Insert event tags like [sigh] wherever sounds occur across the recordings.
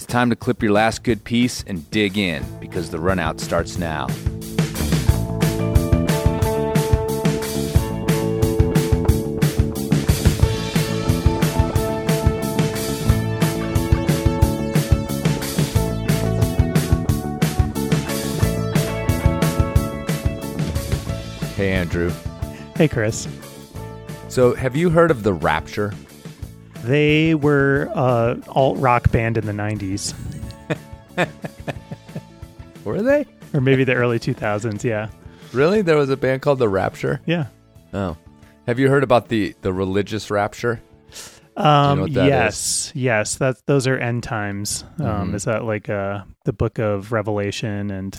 It's time to clip your last good piece and dig in because the runout starts now. Hey, Andrew. Hey, Chris. So, have you heard of the Rapture? They were a alt rock band in the '90s, [laughs] Were they? or maybe the early 2000s. Yeah, Really? There was a band called the Rapture? yeah. Oh. Have you heard about the the religious rapture? Um, what that yes, yes. That's those are end times. Um, Mhm. Is that like uh, the Book of Revelation and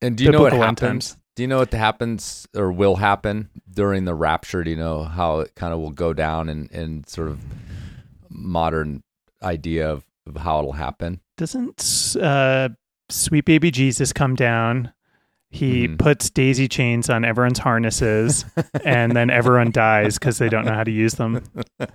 And do you know what happens? Do you know what happens or will happen during the rapture? Do you know how it kind of will go down and and sort of modern idea of, of how it'll happen? doesn't uh, sweet baby Jesus come down? He Mhm. puts daisy chains on everyone's harnesses, [laughs] and then everyone dies because they don't know how to use them. [laughs]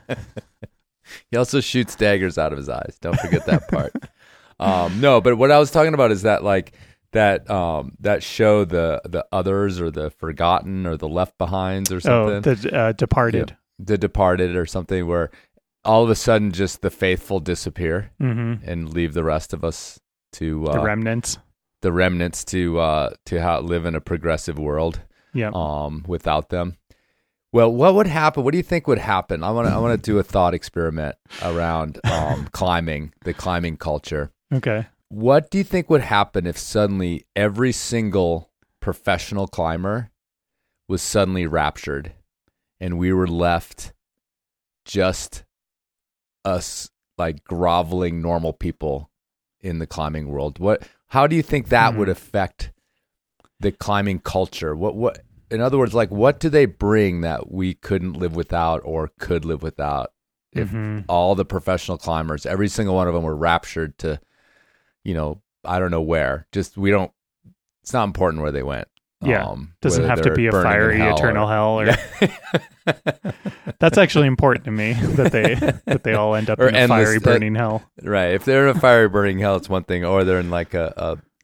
He also shoots daggers out of his eyes. Don't forget that part. [laughs] um, no, but what I was talking about is that like that um, that show the the others or the forgotten or the left behinds or something. Oh, the uh, Departed. the departed or something where all of a sudden just the faithful disappear hmm and leave the rest of us to uh, The remnants. the remnants to uh, to how, live in a progressive world Yeah. um, without them. Well, what would happen? What do you think would happen? I want to I want to do a thought experiment around um, [laughs] climbing, the climbing culture. Okay. What do you think would happen if suddenly every single professional climber was suddenly raptured and we were left just us like groveling normal people in the climbing world? What how do you think that would Mhm. affect the climbing culture? What what in other words like what do they bring that we couldn't live without or could live without if Mhm. all the professional climbers, every single one of them were raptured to, you know, I don't know where. Just we don't. It's not important where they went. Yeah. um, Doesn't have to be a fiery hell or- eternal [laughs] hell, or that's actually important to me that they that they all end up [laughs] Or in a fiery burning hell. right. If they're in a fiery burning hell, it's one thing, or they're in like a,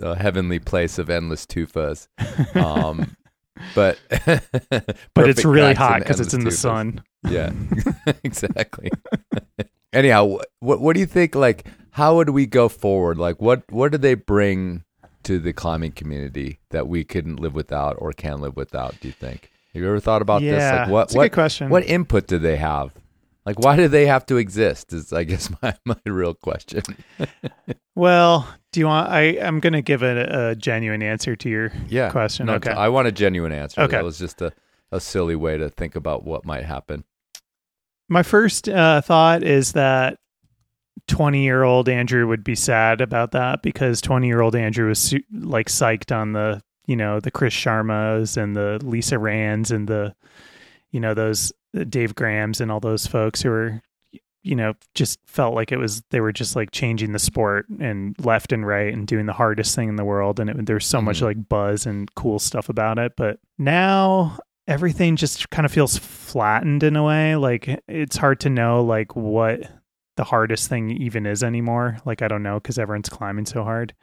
a, a heavenly place of endless tufas. Um, [laughs] but But it's really hot because it's in the sun. Yeah, exactly. Anyhow, what what do you think? Like, how would we go forward? Like, what what do they bring to the climbing community that we couldn't live without or can live without? Do you think? Have you ever thought about this? Yeah, Like, what it's a what good question. what input do they have? Like, why do they have to exist? Is I guess [laughs] my my real question. [laughs] Well, do you want? I I'm gonna give a, a genuine answer to your Yeah, question. No, okay. I want a genuine answer. Okay. that was just a a silly way to think about what might happen. My first uh, thought is that 20 year old Andrew would be sad about that because 20 year old Andrew was su- like psyched on the, you know, the Chris Sharmas and the Lisa Rands and the, you know, those uh, Dave Grahams and all those folks who were, you know, just felt like it was, they were just like changing the sport and left and right and doing the hardest thing in the world. And it, there's so much Mhm. like buzz and cool stuff about it. But now everything just kind of feels flattened in a way. Like it's hard to know like what the hardest thing even is anymore. Like I don't know because everyone's climbing so hard.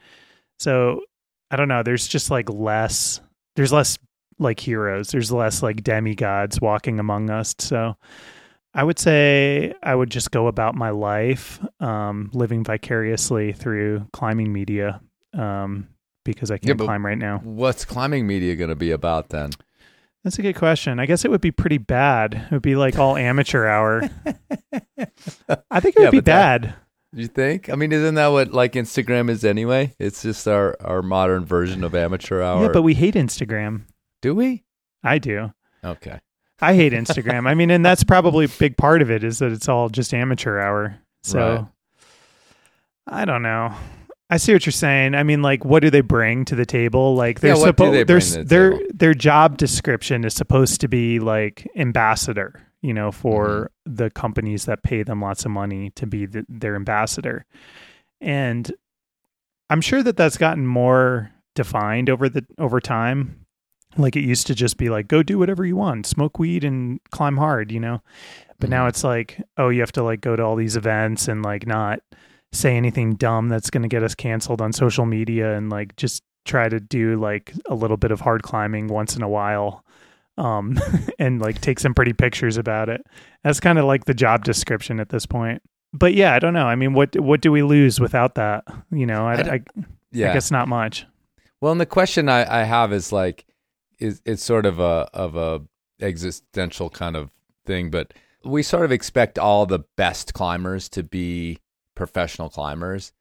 So I don't know. There's just like less. There's less like heroes. There's less like demigods walking among us. So I would say I would just go about my life, um, living vicariously through climbing media, um, because I can't but- climb right now. What's climbing media going to be about then? That's a good question. I guess it would be pretty bad. It would be like all amateur hour. [laughs] I think it would Yeah, be but that- bad. You think? I mean, isn't that what like Instagram is anyway? It's just our our modern version of amateur hour. Yeah, but we hate Instagram. do we? I do. Okay. I hate Instagram. I mean, and that's probably a big part of it is that it's all just amateur hour. So Right. I don't know. I see what you're saying. I mean, like, what do they bring to the table? Like, they're Yeah, supposed they their the their table? their job description is supposed to be like ambassador, you know, for Mm-hmm. the companies that pay them lots of money to be the, their ambassador, and I'm sure that that's gotten more defined over the over time. Like it used to just be like, go do whatever you want, smoke weed and climb hard, you know. But now Mhm. it's like, oh, you have to like go to all these events and like not say anything dumb that's going to get us canceled on social media and like just try to do like a little bit of hard climbing once in a while um [laughs] and like take some pretty pictures about it. That's kind of like the job description at this point. But yeah i don't know. I mean what what do we lose without that? You know i, I I, don't- I Yeah. guess not much. Well, and the question I, I have is like, is it's sort of a of a existential kind of thing, but we sort of expect all the best climbers to be professional climbers,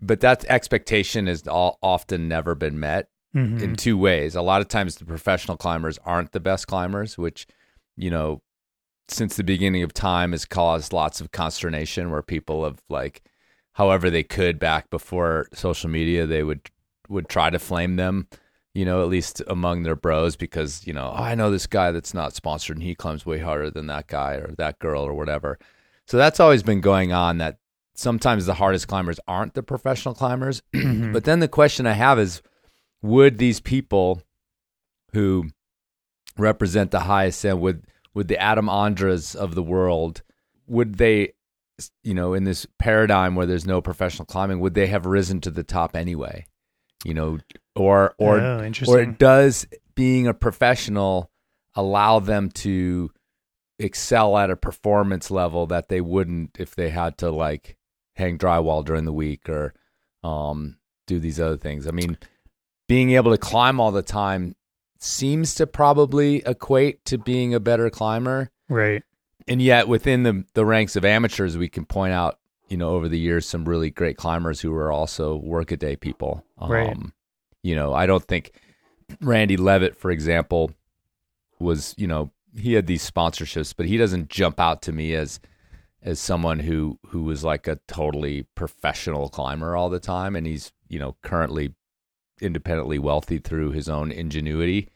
but that expectation has all, often never been met Mhm. in two ways. A lot of times, the professional climbers aren't the best climbers, which you know, since the beginning of time, has caused lots of consternation where people have like, however they could back before social media, they would would try to flame them. You know, at least among their bros, because you know, oh, I know this guy that's not sponsored and he climbs way harder than that guy or that girl or whatever. So that's always been going on. That sometimes the hardest climbers aren't the professional climbers. [clears throat] Mm-hmm. but then the question I have is, would these people who represent the highest end would would the Adam Ondras of the world would they you know in this paradigm where there's no professional climbing would they have risen to the top anyway? You know or or oh, or does being a professional allow them to excel at a performance level that they wouldn't if they had to like hang drywall during the week or um, do these other things. I mean being able to climb all the time seems to probably equate to being a better climber. Right. And yet within the the ranks of amateurs we can point out you know over the years some really great climbers who are also workaday people. Um, Right. you know i don't think Randy Leavitt for example was you know he had these sponsorships but he doesn't jump out to me as as someone who who was like a totally professional climber all the time and he's you know currently independently wealthy through his own ingenuity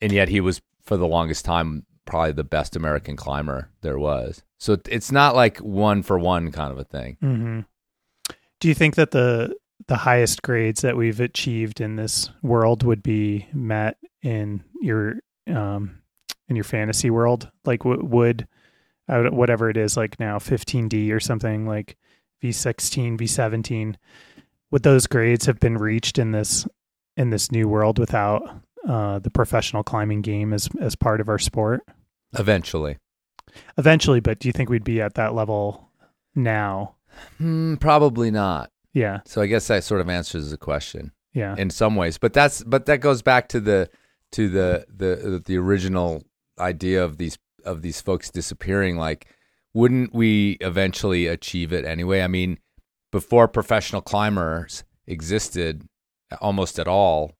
and yet he was for the longest time probably the best American climber there was. So it's not like one for one kind of a thing. hmm Do you think that the the highest grades that we've achieved in this world would be met in your um in your fantasy world? Like w- would- whatever it is like now 15D or something like V16, V17 would those grades have been reached in this in this new world without uh, the professional climbing game as as part of our sport? Eventually, Eventually, but do you think we'd be at that level now? hmm, probably not. Yeah, So I guess that sort of answers the question yeah, in some ways. But that's but that goes back to the to the the the original idea of these of these folks disappearing. Like, wouldn't we eventually achieve it anyway? I mean, before professional climbers existed almost at all,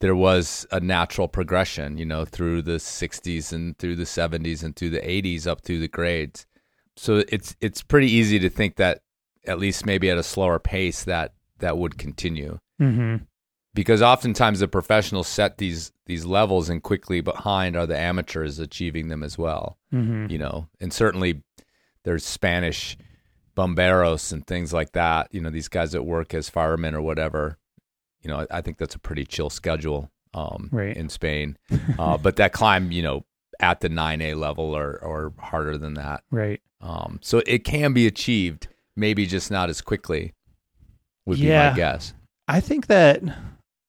there was a natural progression, you know, through the 60s and through the 70s and through the 80s up through the grades. So it's it's pretty easy to think that at least maybe at a slower pace that that would continue hmm because oftentimes the professionals set these these levels and quickly behind are the amateurs achieving them as well hmm you know? And certainly there's spanish bomberos and things like that you know these guys that work as firemen or whatever. You know i, I think that's a pretty chill schedule um, Right. in spain. [laughs] Uh, but that climb you know at the 9a level or or harder than that. Right. um, so it can be achieved maybe just not as quickly would be my guess. I think that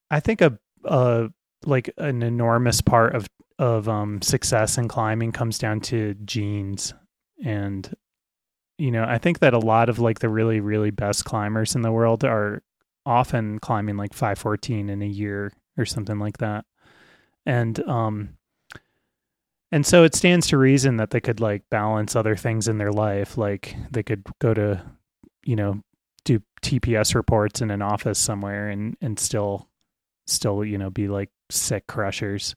I think a uh like an enormous part of of um success in climbing comes down to genes and you know, I think that a lot of like the really really best climbers in the world are often climbing like 514 in a year or something like that. And um and so it stands to reason that they could like balance other things in their life like they could go to you know do TPS reports in an office somewhere and and still still you know be like sick crushers.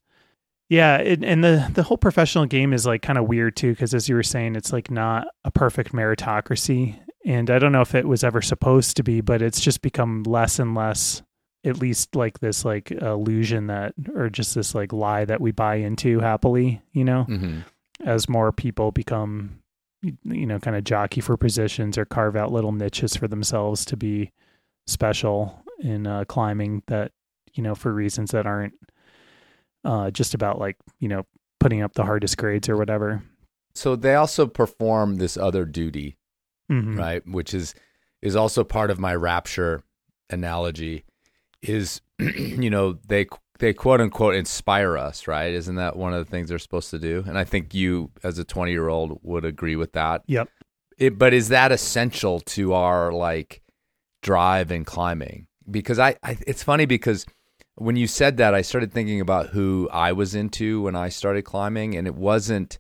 Yeah, it, and the the whole professional game is like kind of weird too because as you were saying, it's like not a perfect meritocracy, and I don't know if it was ever supposed to be, but it's just become less and less. At least like this like illusion that or just this like lie that we buy into happily, you know hmm as more people become you know kind of jockey for positions or carve out little niches for themselves to be special in uh, climbing that you know for reasons that aren't uh, just about like you know putting up the hardest grades or whatever. So they also perform this other duty Mhm. right? Which is is also part of my rapture analogy is [clears throat] you know they they quote unquote inspire us right? Isn't that one of the things they're supposed to do? And i think you as a 20 year old would agree with that. Yep. it, but is that essential to our like drive and climbing? Because I, I it's funny because when you said that i started thinking about who i was into when i started climbing and it wasn't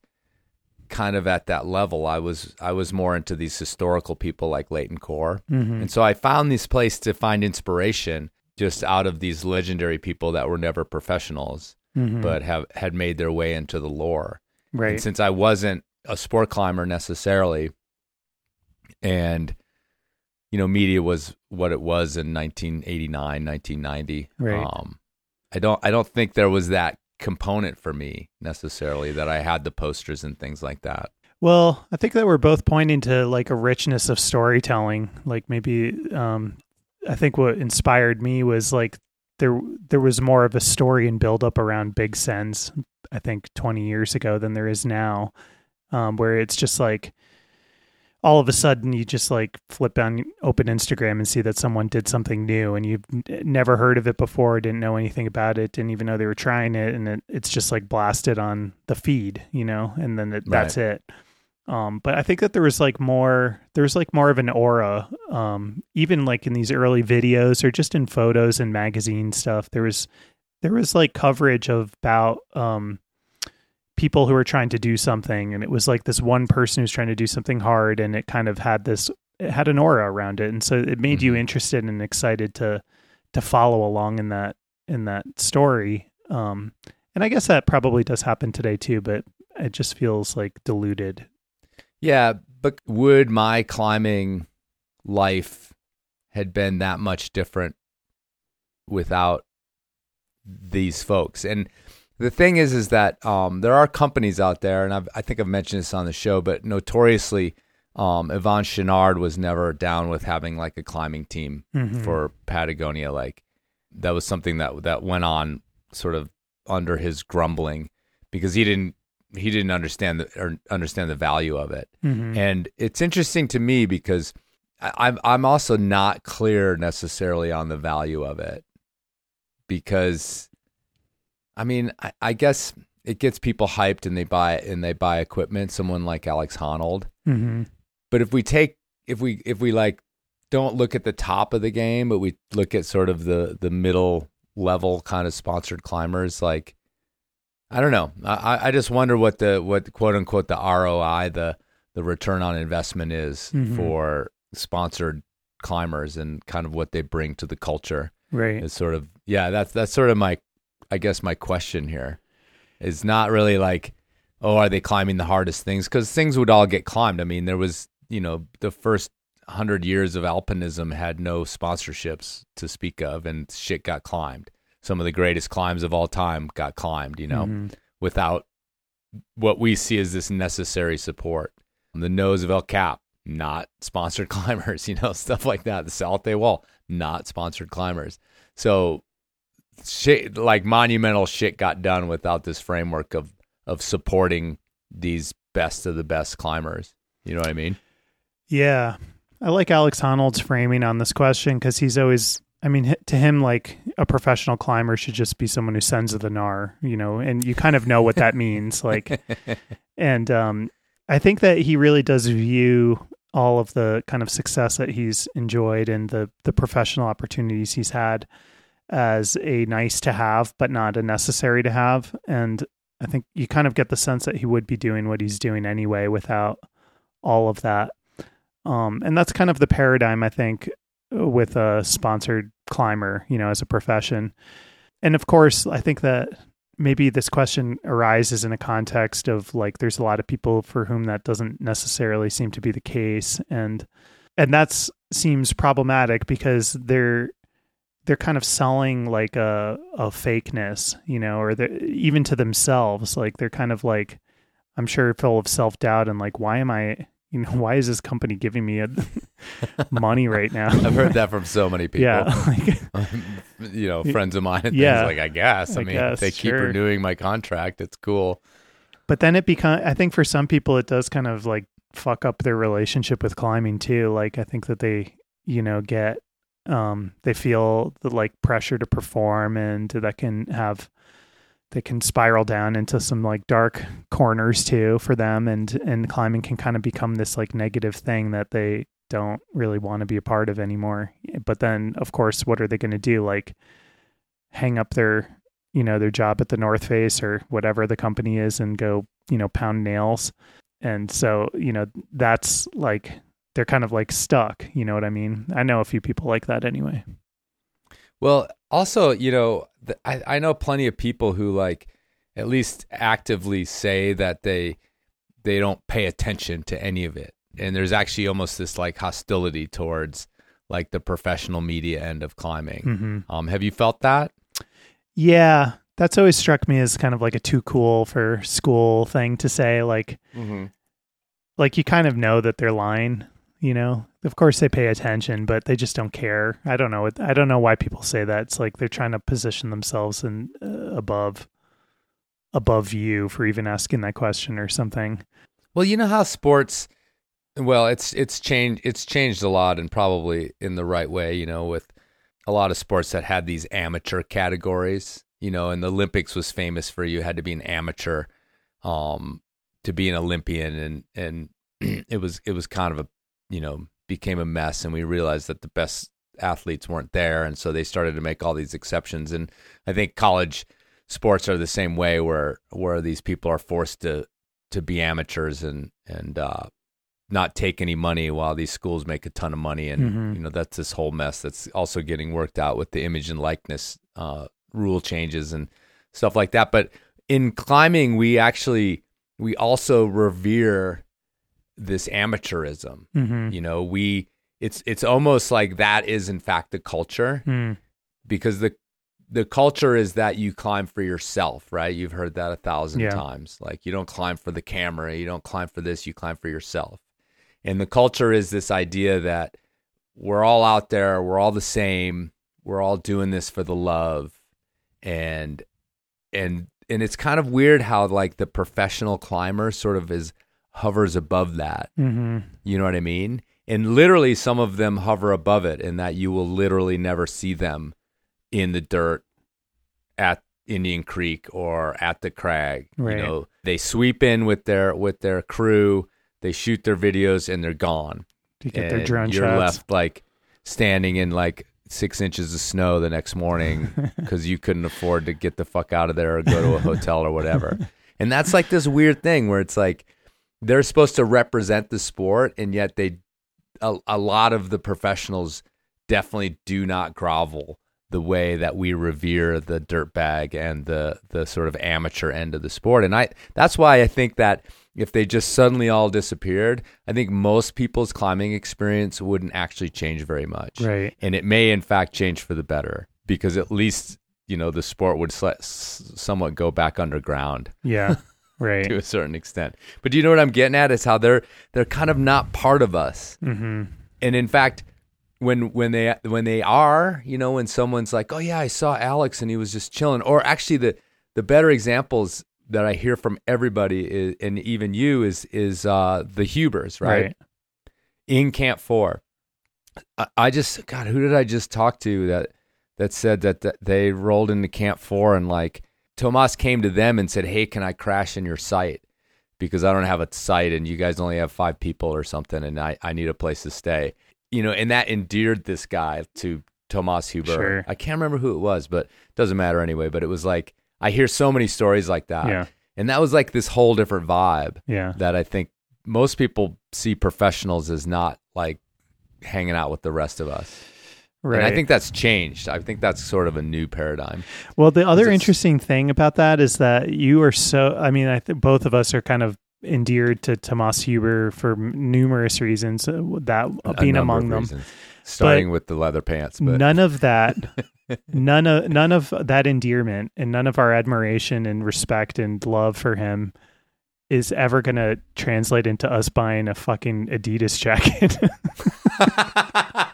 kind of at that level i was i was more into these historical people like Layton Kor Mm-hmm. and so i found this place to find inspiration just out of these legendary people that were never professionals Mhm. but have had made their way into the lore right. and since I wasn't a sport climber necessarily, and you know, media was what it was in 1989, 1990. Right. Um, I don't, I don't think there was that component for me necessarily that I had the posters and things like that. Well, I think that we're both pointing to like a richness of storytelling. Like maybe um I think what inspired me was like there there was more of a story and build up around Big Sens I think 20 years ago than there is now. Um where it's just like all of a sudden you just like flip on open Instagram and see that someone did something new and you've never heard of it before, didn't know anything about it, didn't even know they were trying it and it, it's just like blasted on the feed, you know, and then it, that's it. Um, but I think that there was like more, there was like more of an aura, um, even like in these early videos or just in photos and magazine stuff. There was, there was like coverage of about, um, people who were trying to do something, and it was like this one person who's trying to do something hard, and it kind of had this, it had an aura around it, and so it made you Mhm. interested and excited to, to follow along in that in that story. Um, and I guess that probably does happen today too, but it just feels like diluted Yeah, but would my climbing life had been that much different without these folks? And the thing is, is that um, there are companies out there, and I've, I think I've mentioned this on the show, but notoriously, um, Yvon Chouinard was never down with having like a climbing team Mhm. for Patagonia. Like that was something that that went on sort of under his grumbling because he didn't he didn't understand the, or understand the value of it. Mhm. And it's interesting to me because I, I'm I'm also not clear necessarily on the value of it because I mean I, I guess it gets people hyped and they buy and they buy equipment. Someone like Alex Honnold, Mhm. but if we take if we if we like don't look at the top of the game, but we look at sort of the the middle level kind of sponsored climbers, like I don't know. I I just wonder what the what quote unquote the ROI the the return on investment is Mhm. for sponsored climbers and kind of what they bring to the culture. Right. Is sort of yeah. That's that's sort of my I guess my question here is not really like oh are they climbing the hardest things because things would all get climbed. I mean there was you know the first hundred years of alpinism had no sponsorships to speak of and shit got climbed. Some of the greatest climbs of all time got climbed. You know Mhm. without what we see as this necessary support. The nose of El Cap, not sponsored [laughs] climbers, you know, stuff like that. The Salathé Wall, not sponsored climbers. So shit like monumental shit got done without this framework of of supporting these best of the best climbers. You know what I mean? Yeah. I like Alex Honnold's framing on this question because he's always, I mean, to him, like a professional climber should just be someone who sends the NAR, you know, and you kind of know what that [laughs] means. Like, and um, I think that he really does view all of the kind of success that he's enjoyed and the, the professional opportunities he's had as a nice to have, but not a necessary to have. And I think you kind of get the sense that he would be doing what he's doing anyway without all of that. Um, and that's kind of the paradigm, I think, with a sponsored climber, you know, as a profession. And of course, I think that maybe this question arises in a context of like there's a lot of people for whom that doesn't necessarily seem to be the case and and that's seems problematic because they're they're kind of selling like a a fakeness, you know, or they're even to themselves. Like they're kind of like I'm sure full of self doubt and like why am I you know, [laughs] why is this company giving me a [laughs] money right now? I've heard that from so many people. Yeah. [laughs] like, you know, friends of mine and Yeah. things like I guess. I, I mean, guess, they keep sure. renewing my contract. It's cool. but then it become I think for some people it does kind of like fuck up their relationship with climbing too. Like I think that they you know, get um they feel the like pressure to perform and that can have they can spiral down into some like dark corners too for them. And and climbing can kind of become this like negative thing that they don't really want to be a part of anymore. But then of course what are they going to do? Like hang up their you know their job at the north face or whatever the company is and go you know pound nails. And so you know that's like they're kind of like stuck you know what i mean i know a few people like that anyway Well, also, you know, I, I know plenty of people who like at least actively say that they they don't pay attention to any of it, and there's actually almost this like hostility towards like the professional media end of climbing. mm-hmm. Um, have you felt that? Yeah, that's always struck me as kind of like a too cool for school thing to say. Like, Mm-hmm. like you kind of know that they're lying. You know, of course they pay attention, but they just don't care. I don't know. I don't know why people say that. It's like they're trying to position themselves and uh, above, above you for even asking that question or something. Well, you know how sports well, it's it's changed it's changed a lot and probably in the right way, you know, with a lot of sports that had these amateur categories, you know, and the Olympics was famous for you had to be an amateur um to be an Olympian and and [clears throat] it was it was kind of a, you know, became a mess and we realized that the best athletes weren't there. And so they started to make all these exceptions. And I think college sports are the same way where where these people are forced to to be amateurs and and uh, not take any money while these schools make a ton of money. And Mhm. you know that's this whole mess that's also getting worked out with the image and likeness uh, rule changes and stuff like that. But in climbing we actually we also revere this amateurism Mm-hmm. you know we it's it's almost like that is in fact the culture Mm. because the the culture is that you climb for yourself, right? You've heard that a thousand Yeah. times. Like you don't climb for the camera, you don't climb for this, you climb for yourself. And the culture is this idea that we're all out there, we're all the same, we're all doing this for the love. And and and it's kind of weird how like the professional climber sort of is hovers above that. Mm-hmm. You know what I mean? And literally, some of them hover above it, in that you will literally never see them in the dirt at Indian Creek or at the crag. Right. You know, they sweep in with their with their crew, they shoot their videos, and they're gone. To get their And drone you're shots. left like standing in like six inches of snow the next morning [laughs] because you couldn't afford to get the fuck out of there or go to a hotel or whatever. [laughs] And that's like this weird thing where it's like they're supposed to represent the sport, and yet they a, a lot of the professionals definitely do not grovel the way that we revere the dirt bag and the the sort of amateur end of the sport. And I that's why I think that if they just suddenly all disappeared, I think most people's climbing experience wouldn't actually change very much. Right. And it may in fact change for the better because at least you know the sport would sli- s- somewhat go back underground Yeah. [laughs] Right. to a certain extent. But do you know what I'm getting at? Is how they're they're kind of not part of us. mm-hmm. And in fact, when when they when they are, you know, when someone's like, "Oh yeah, I saw Alex and he was just chilling," or actually the the better examples that I hear from everybody is, and even you is is uh, the Hubers, right? Right. In Camp Four. I, I just God, who did I just talk to that that said that, that they rolled into Camp Four and like Thomas came to them and said, "Hey, can I crash in your site?" Because I don't have a site and you guys only have five people or something, and I, I need a place to stay. You know, and that endeared this guy to Thomas Huber. Sure. I can't remember who it was, but it doesn't matter anyway. But it was like I hear so many stories like that, Yeah. and that was like this whole different vibe Yeah. that I think most people see professionals as not like hanging out with the rest of us. Right. And I think that's changed. I think that's sort of a new paradigm. Well, the other interesting thing about that is that you are so. I mean, I think both of us are kind of endeared to Thomas Huber for numerous reasons. uh, That A being among them, reasons. starting with the leather pants, but none of that, [laughs] none of none of that endearment, and none of our admiration and respect and love for him is ever going to translate into us buying a fucking Adidas jacket. [laughs]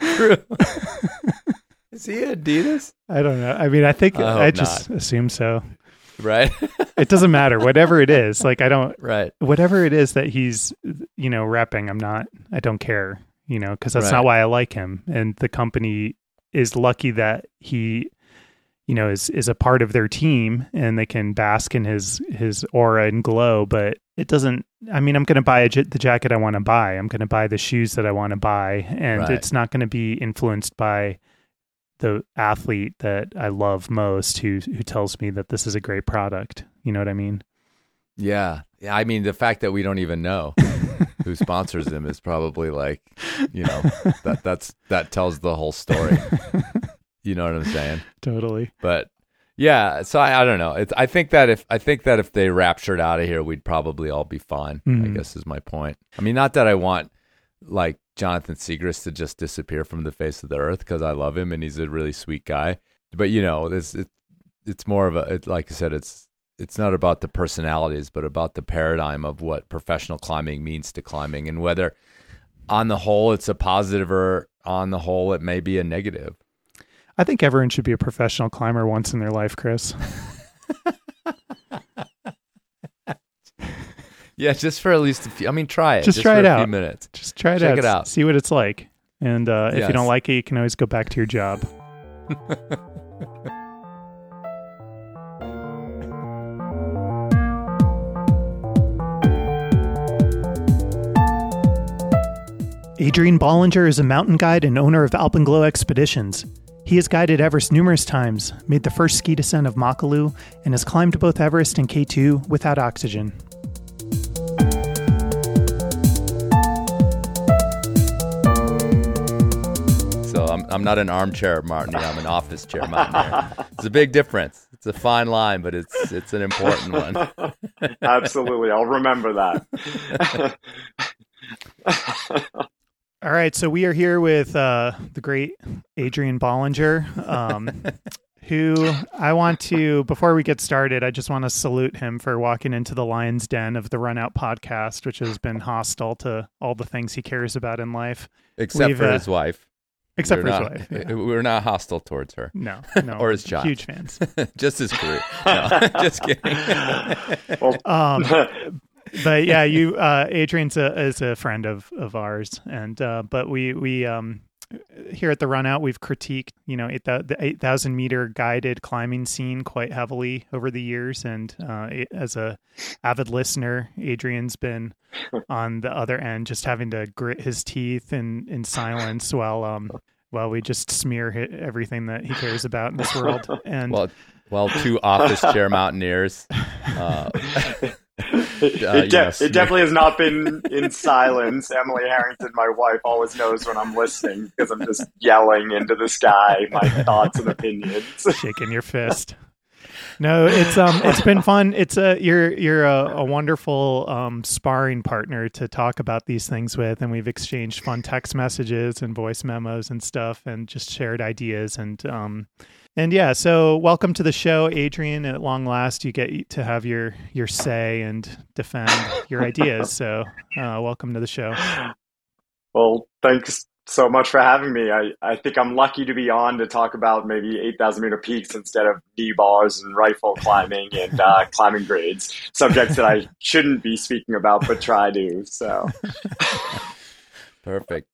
true. Is he Adidas? I don't know. I mean, I think I I, just assume so. right. it doesn't matter. Whatever it is, like I don't. right. Whatever it is that he's, you know, rapping, I'm not. I don't care. You know, because that's Right. not why I like him. And the company is lucky that he, you know, is is a part of their team and they can bask in his his aura and glow. But it doesn't. I mean, I'm going to buy a, j- the jacket I want to buy. I'm going to buy the shoes that I want to buy, and Right. it's not going to be influenced by the athlete that I love most who who tells me that this is a great product. You know what I mean? Yeah. Yeah. I mean, the fact that we don't even know [laughs] who sponsors him is probably like, you know, that that's that tells the whole story. [laughs] You know what I'm saying? [laughs] Totally. But yeah, so I, I don't know. It's I think that if I think that if they raptured out of here, we'd probably all be fine. I Mhm. guess is my point. I mean, not that I want like Jonathan Siegrist to just disappear from the face of the earth because I love him and he's a really sweet guy. But you know, this it, it's more of a it, like I said, it's it's not about the personalities, but about the paradigm of what professional climbing means to climbing and whether on the whole it's a positive or on the whole it may be a negative. I think everyone should be a professional climber once in their life, Chris. [laughs] Yeah, just for at least a few. I mean, try it. Just Just, try for it a out. few minutes. Just try it Check out. it out. See what it's like. And uh, if you don't like it, you can always go back to your job. [laughs] Adrian Ballinger is a mountain guide and owner of Alpenglow Expeditions. He has guided Everest numerous times, made the first ski descent of Makalu, and has climbed both Everest and K2 without oxygen. So I'm I'm not an armchair mountaineer. I'm an office chair mountaineer. It's a big difference. It's a fine line, but it's it's an important one. [laughs] Absolutely. I'll remember that. [laughs] All right, so we are here with uh, the great Adrian Ballinger, um, [laughs] who I want to, before we get started, I just want to salute him for walking into the lion's den of the Run Out podcast, which has been hostile to all the things he cares about in life, Except We've, for uh, his wife. except We're for his not, wife. [laughs] Yeah. We're not hostile towards her. No, [laughs] no, Or his child. Huge fans. just his crew. No, just kidding. well, Um, but yeah, you uh, Adrian's a, is a friend of of ours, and uh, but we we um here at the Run Out we've critiqued you know eight, thou- the eight thousand meter guided climbing scene quite heavily over the years, and uh, as a avid listener, Adrian's been on the other end, just having to grit his teeth in in silence while um. While we just smear hi- everything that he cares about in this world, [laughs] and Well, well, two office chair mountaineers. Uh, [laughs] [laughs] it, Uh, de- yes. it definitely has not been in silence. Emily Harrington, my wife, always knows when I'm listening because I'm just yelling into the sky my thoughts and opinions. [laughs] shaking your fist. No, it's um, it's been fun. It's a you're you're a, a wonderful um sparring partner to talk about these things with, and we've exchanged fun text messages and voice memos and stuff, and just shared ideas and um, and yeah. So welcome to the show, Adrian. At long last, you get to have your your say and defend your ideas. So uh, welcome to the show. Well, thanks so much for having me. I, I think I'm lucky to be on to talk about maybe 8,000 meter peaks instead of knee bars and rifle climbing and uh, [laughs] climbing grades, subjects that I shouldn't be speaking about, but try to. So, [laughs] Perfect.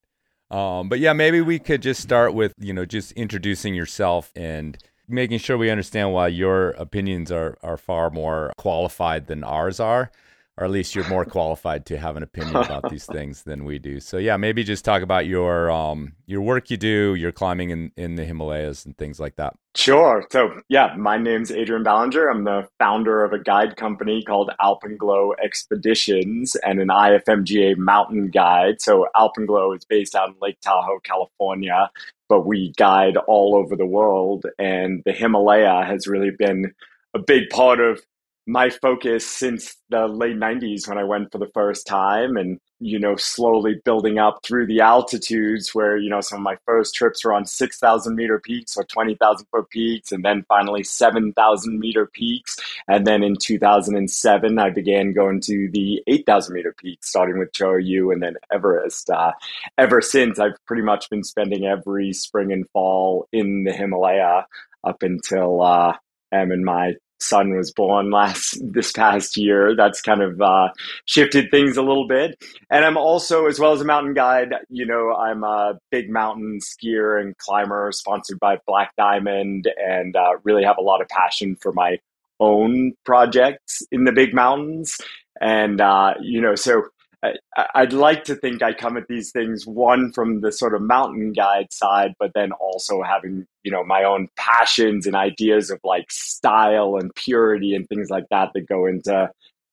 Um, but yeah, maybe we could just start with you know just introducing yourself and making sure we understand why your opinions are are far more qualified than ours are, or at least you're more qualified to have an opinion about these [laughs] things than we do. So yeah, maybe just talk about your um your work you do, your climbing in in the Himalayas and things like that. Sure. So, yeah, my name's Adrian Ballinger. I'm the founder of a guide company called Alpenglow Expeditions and an IFMGA mountain guide. So, Alpenglow is based out in Lake Tahoe, California, but we guide all over the world. And the Himalaya has really been a big part of my focus since the late 90s when I went for the first time and, you know, slowly building up through the altitudes where, you know, some of my first trips were on 6,000 meter peaks or 20,000 foot peaks and then finally 7,000 meter peaks. And then in 2007, I began going to the 8,000 meter peaks, starting with Cho Oyu and then Everest. Uh, ever since, I've pretty much been spending every spring and fall in the Himalaya up until uh, I'm in my son was born last this past year. That's kind of uh, shifted things a little bit. And I'm also, as well as a mountain guide, you know, I'm a big mountain skier and climber, sponsored by Black Diamond, and uh, really have a lot of passion for my own projects in the big mountains. And uh, you know, so I, would like to think I come at these things one from the sort of mountain guide side, but then also having you know my own passions and ideas of like style and purity and things like that that go into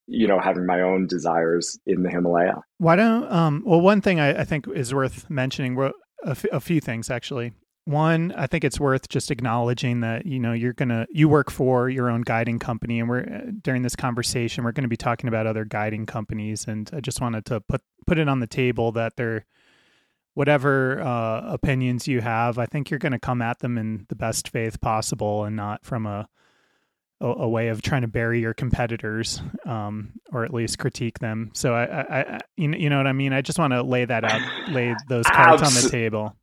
you know having my own desires in the Himalaya. Why don't um well one thing I, I think is worth mentioning f- a few things actually one i think it's worth just acknowledging that you know you're gonna you work for your own guiding company and we're uh, during this conversation we're going to be talking about other guiding companies and i just wanted to put put it on the table that they're whatever uh, opinions you have i think you're going to come at them in the best faith possible and not from a a, a way of trying to bury your competitors um, or at least critique them. So I, I, I you know what i mean? I just want to lay that out lay those cards Abs- on the table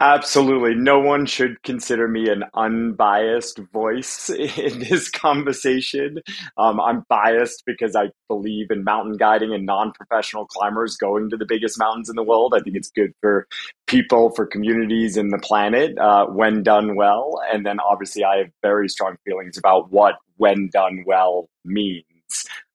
Absolutely. No one should consider me an unbiased voice [laughs] in this conversation. Um, I'm biased because I believe in mountain guiding and non professional climbers going to the biggest mountains in the world. I think it's good for people, for communities, and the planet uh, when done well. And then obviously, I have very strong feelings about what when done well means.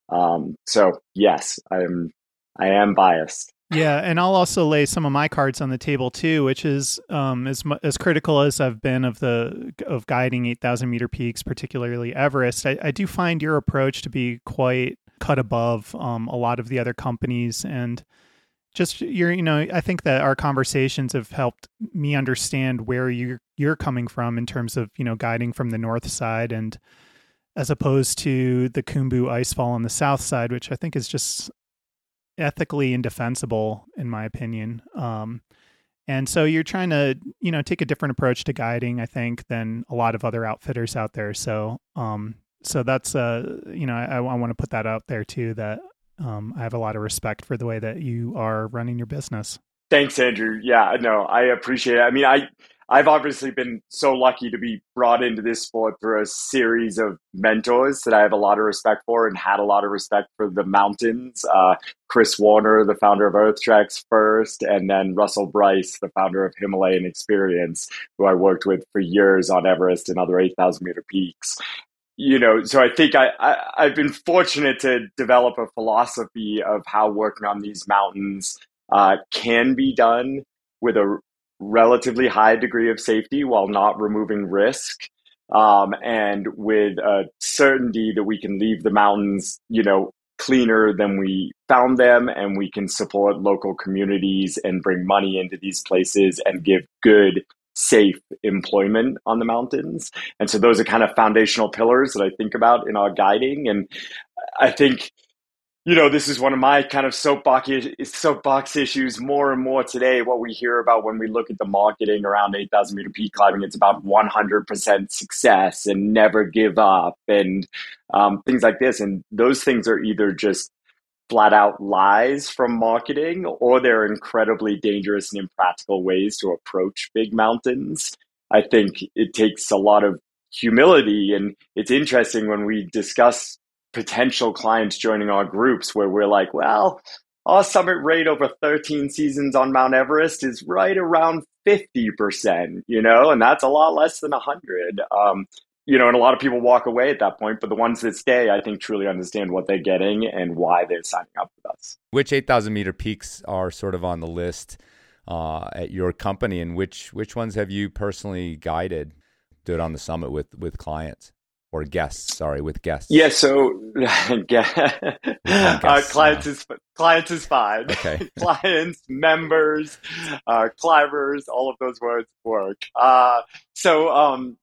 Um, so, yes, I am, I am biased. Yeah, and I'll also lay some of my cards on the table too, which is um, as as critical as I've been of the of guiding eight thousand meter peaks, particularly Everest. I, I, do find your approach to be quite cut above um, a lot of the other companies, and just you're you know I think that our conversations have helped me understand where you're you're coming from in terms of you know guiding from the north side and as opposed to the Khumbu icefall on the south side, which I think is just ethically indefensible, in my opinion. Um, and so you're trying to, you know, take a different approach to guiding, I think, than a lot of other outfitters out there. So, um, so that's, uh, you know, I, I want to put that out there too. That um, I have a lot of respect for the way that you are running your business. Thanks, Andrew. Yeah, no, I appreciate it. I mean, I I've obviously been so lucky to be brought into this sport through a series of mentors that I have a lot of respect for and had a lot of respect for the mountains. Uh, Chris Warner, the founder of EarthTreks first, and then Russell Brice, the founder of Himalayan Experience, who I worked with for years on Everest and other 8,000 meter peaks. You know, so I think I, I, I've been fortunate to develop a philosophy of how working on these mountains uh, can be done with a relatively high degree of safety while not removing risk. Um, and with a certainty that we can leave the mountains, you know, cleaner than we found them, and we can support local communities and bring money into these places and give good, safe employment on the mountains. And so those are kind of foundational pillars that I think about in our guiding. And I think you know, this is one of my kind of soapbox soapbox issues more and more today. What we hear about when we look at the marketing around 8,000 meter peak climbing, it's about 100% success and never give up and um, things like this. And those things are either just flat out lies from marketing or they're incredibly dangerous and impractical ways to approach big mountains. I think it takes a lot of humility. And it's interesting when we discuss potential clients joining our groups where we're like, well, our summit rate over 13 seasons on Mount Everest is right around 50%, you know, and that's a lot less than 100. Um, you know, and a lot of people walk away at that point, but the ones that stay, I think, truly understand what they're getting and why they're signing up with us. Which 8,000 meter peaks are sort of on the list uh, at your company, and which which ones have you personally guided? Do it on the summit with with clients or guests sorry with guests. Yeah so [laughs] uh, clients is clients is fine. Okay. [laughs] Clients members uh, climbers all of those words work. Uh, so um,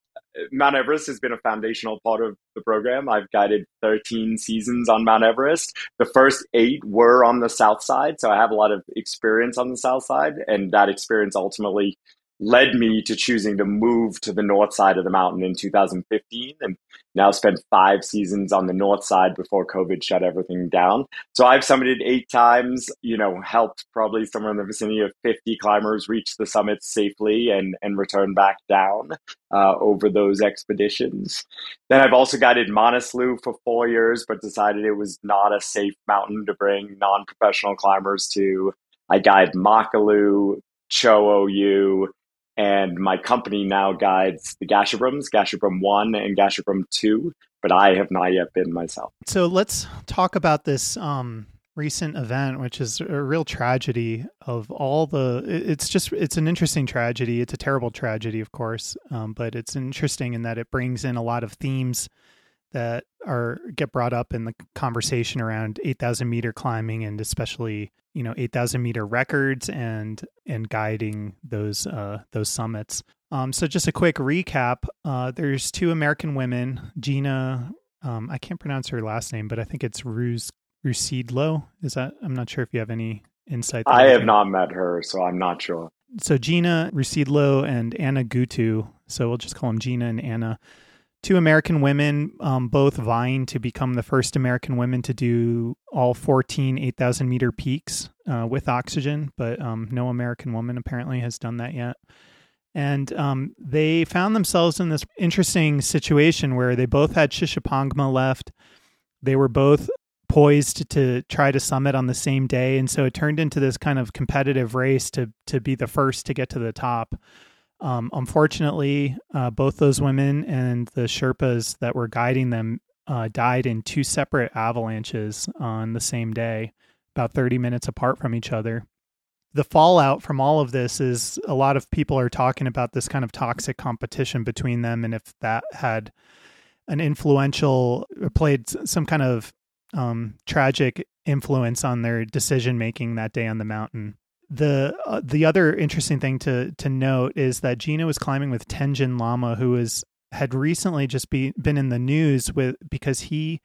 mount everest has been a foundational part of the program. I've guided 13 seasons on mount everest. The first eight were on the south side so i have a lot of experience on the south side and that experience ultimately led me to choosing to move to the north side of the mountain in 2015 and now spent five seasons on the north side before COVID shut everything down. So I've summited eight times, you know, helped probably somewhere in the vicinity of 50 climbers reach the summit safely and, and return back down uh, over those expeditions. Then I've also guided Manaslu for four years, but decided it was not a safe mountain to bring non professional climbers to. I guide Makalu, Cho Oyu, and my company now guides the Gasherbrum, Gasherbrum 1 and Gasherbrum 2, but I have not yet been myself. So let's talk about this um, recent event, which is a real tragedy of all the. It's just, it's an interesting tragedy. It's a terrible tragedy, of course, um, but it's interesting in that it brings in a lot of themes that are get brought up in the conversation around 8000 meter climbing and especially you know 8000 meter records and and guiding those uh those summits. Um so just a quick recap uh there's two american women gina um i can't pronounce her last name but i think it's ruse Rzucidło. Is that i'm not sure if you have any insight i have not met her so i'm not sure. So gina Rzucidło and anna gutu so we'll just call them gina and anna two American women, um, both vying to become the first American women to do all 14 8,000 meter peaks uh, with oxygen, but um, no American woman apparently has done that yet. And um, they found themselves in this interesting situation where they both had Shishapangma left. They were both poised to try to summit on the same day, and so it turned into this kind of competitive race to to be the first to get to the top. Um, unfortunately, uh, both those women and the Sherpas that were guiding them uh, died in two separate avalanches on the same day, about 30 minutes apart from each other. The fallout from all of this is a lot of people are talking about this kind of toxic competition between them, and if that had an influential, played some kind of um, tragic influence on their decision making that day on the mountain the uh, the other interesting thing to to note is that Gina was climbing with Tenjen Lama, who is had recently just be, been in the news with because he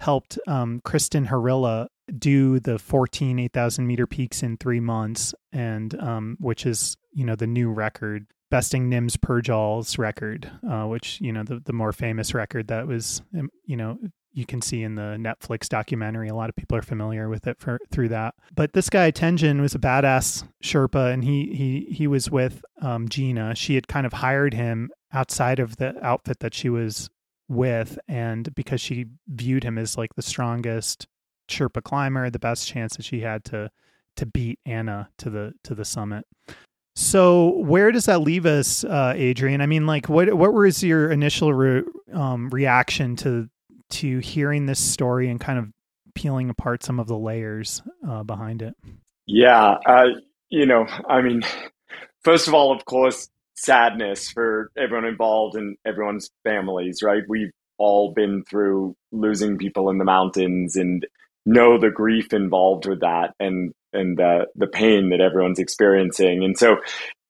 helped um, Kristin Harila do the 14 8,000 meter peaks in three months, and um, which is you know the new record, besting Nims Purja's record, uh, which you know the the more famous record that was um, you know you can see in the Netflix documentary. A lot of people are familiar with it for through that. But this guy Tenjen was a badass Sherpa, and he he he was with um, Gina. She had kind of hired him outside of the outfit that she was with, and because she viewed him as like the strongest Sherpa climber, the best chance that she had to to beat Anna to the to the summit. So where does that leave us, uh, Adrian? I mean, like, what what was your initial re- um, reaction to to hearing this story and kind of peeling apart some of the layers uh, behind it? Yeah, uh, you know, I mean, first of all, of course, sadness for everyone involved and everyone's families, right? We've all been through losing people in the mountains and know the grief involved with that and and the the pain that everyone's experiencing. And so,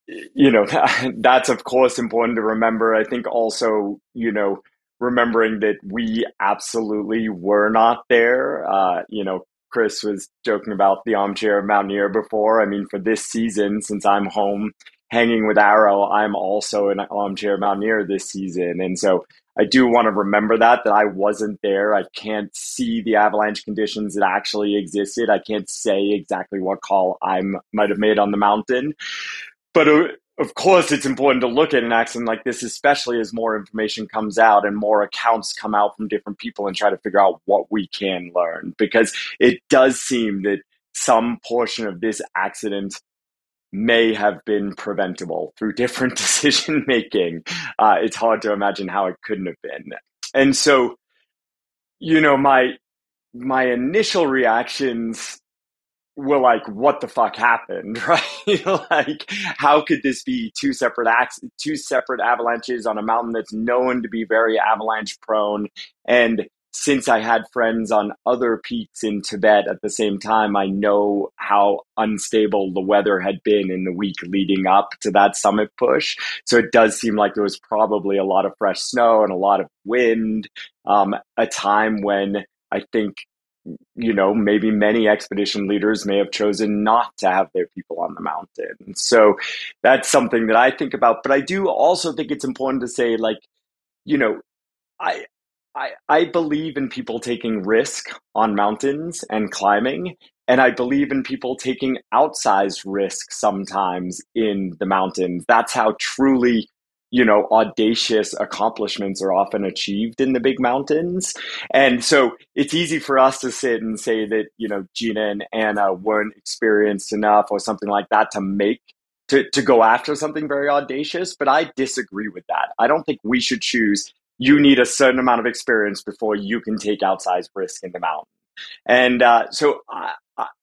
you know, [laughs] that's of course important to remember. I think also, you know, remembering that we absolutely were not there. Uh, you know, Chris was joking about the armchair mountaineer before. I mean, for this season, since I'm home hanging with Arrow, I'm also an armchair mountaineer this season. And so I do want to remember that, that I wasn't there. I can't see the avalanche conditions that actually existed. I can't say exactly what call I might have made on the mountain. But uh, of course, it's important to look at an accident like this, especially as more information comes out and more accounts come out from different people and try to figure out what we can learn. Because it does seem that some portion of this accident may have been preventable through different [laughs] decision making. Uh, it's hard to imagine how it couldn't have been. And so, you know, my my initial reactions were like, what the fuck happened, [laughs] right? like, how could this be two separate acts, two separate avalanches on a mountain that's known to be very avalanche prone? And since I had friends on other peaks in Tibet at the same time, I know how unstable the weather had been in the week leading up to that summit push. So it does seem like there was probably a lot of fresh snow and a lot of wind, um, a time when I think you know, maybe many expedition leaders may have chosen not to have their people on the mountain. So that's something that I think about. But I do also think it's important to say, like, you know, I I, I believe in people taking risk on mountains and climbing, and I believe in people taking outsized risk sometimes in the mountains. That's how truly you know, audacious accomplishments are often achieved in the big mountains. And so it's easy for us to sit and say that, you know, Gina and Anna weren't experienced enough or something like that to make to, to go after something very audacious. But I disagree with that. I don't think we should choose you need a certain amount of experience before you can take outsized risk in the mountain. And uh, so I,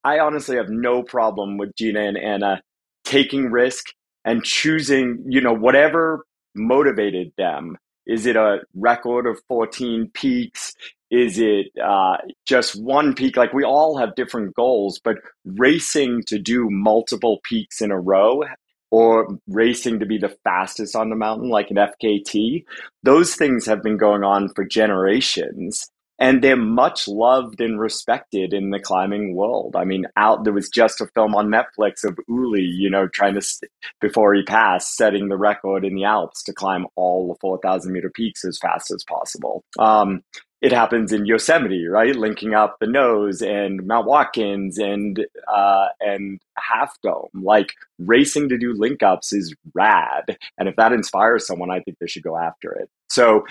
I honestly have no problem with Gina and Anna taking risk and choosing, you know, whatever motivated them. Is it a record of 14 peaks? Is it uh, just one peak? Like we all have different goals, but racing to do multiple peaks in a row or racing to be the fastest on the mountain, like an FKT, those things have been going on for generations and they're much loved and respected in the climbing world. I mean, out there was just a film on Netflix of Ueli, you know, trying to st- before he passed, setting the record in the Alps to climb all the four thousand meter peaks as fast as possible. Um, it happens in Yosemite, right? Linking up the nose and Mount Watkins and uh, and Half Dome. Like racing to do link ups is rad, and if that inspires someone, I think they should go after it. So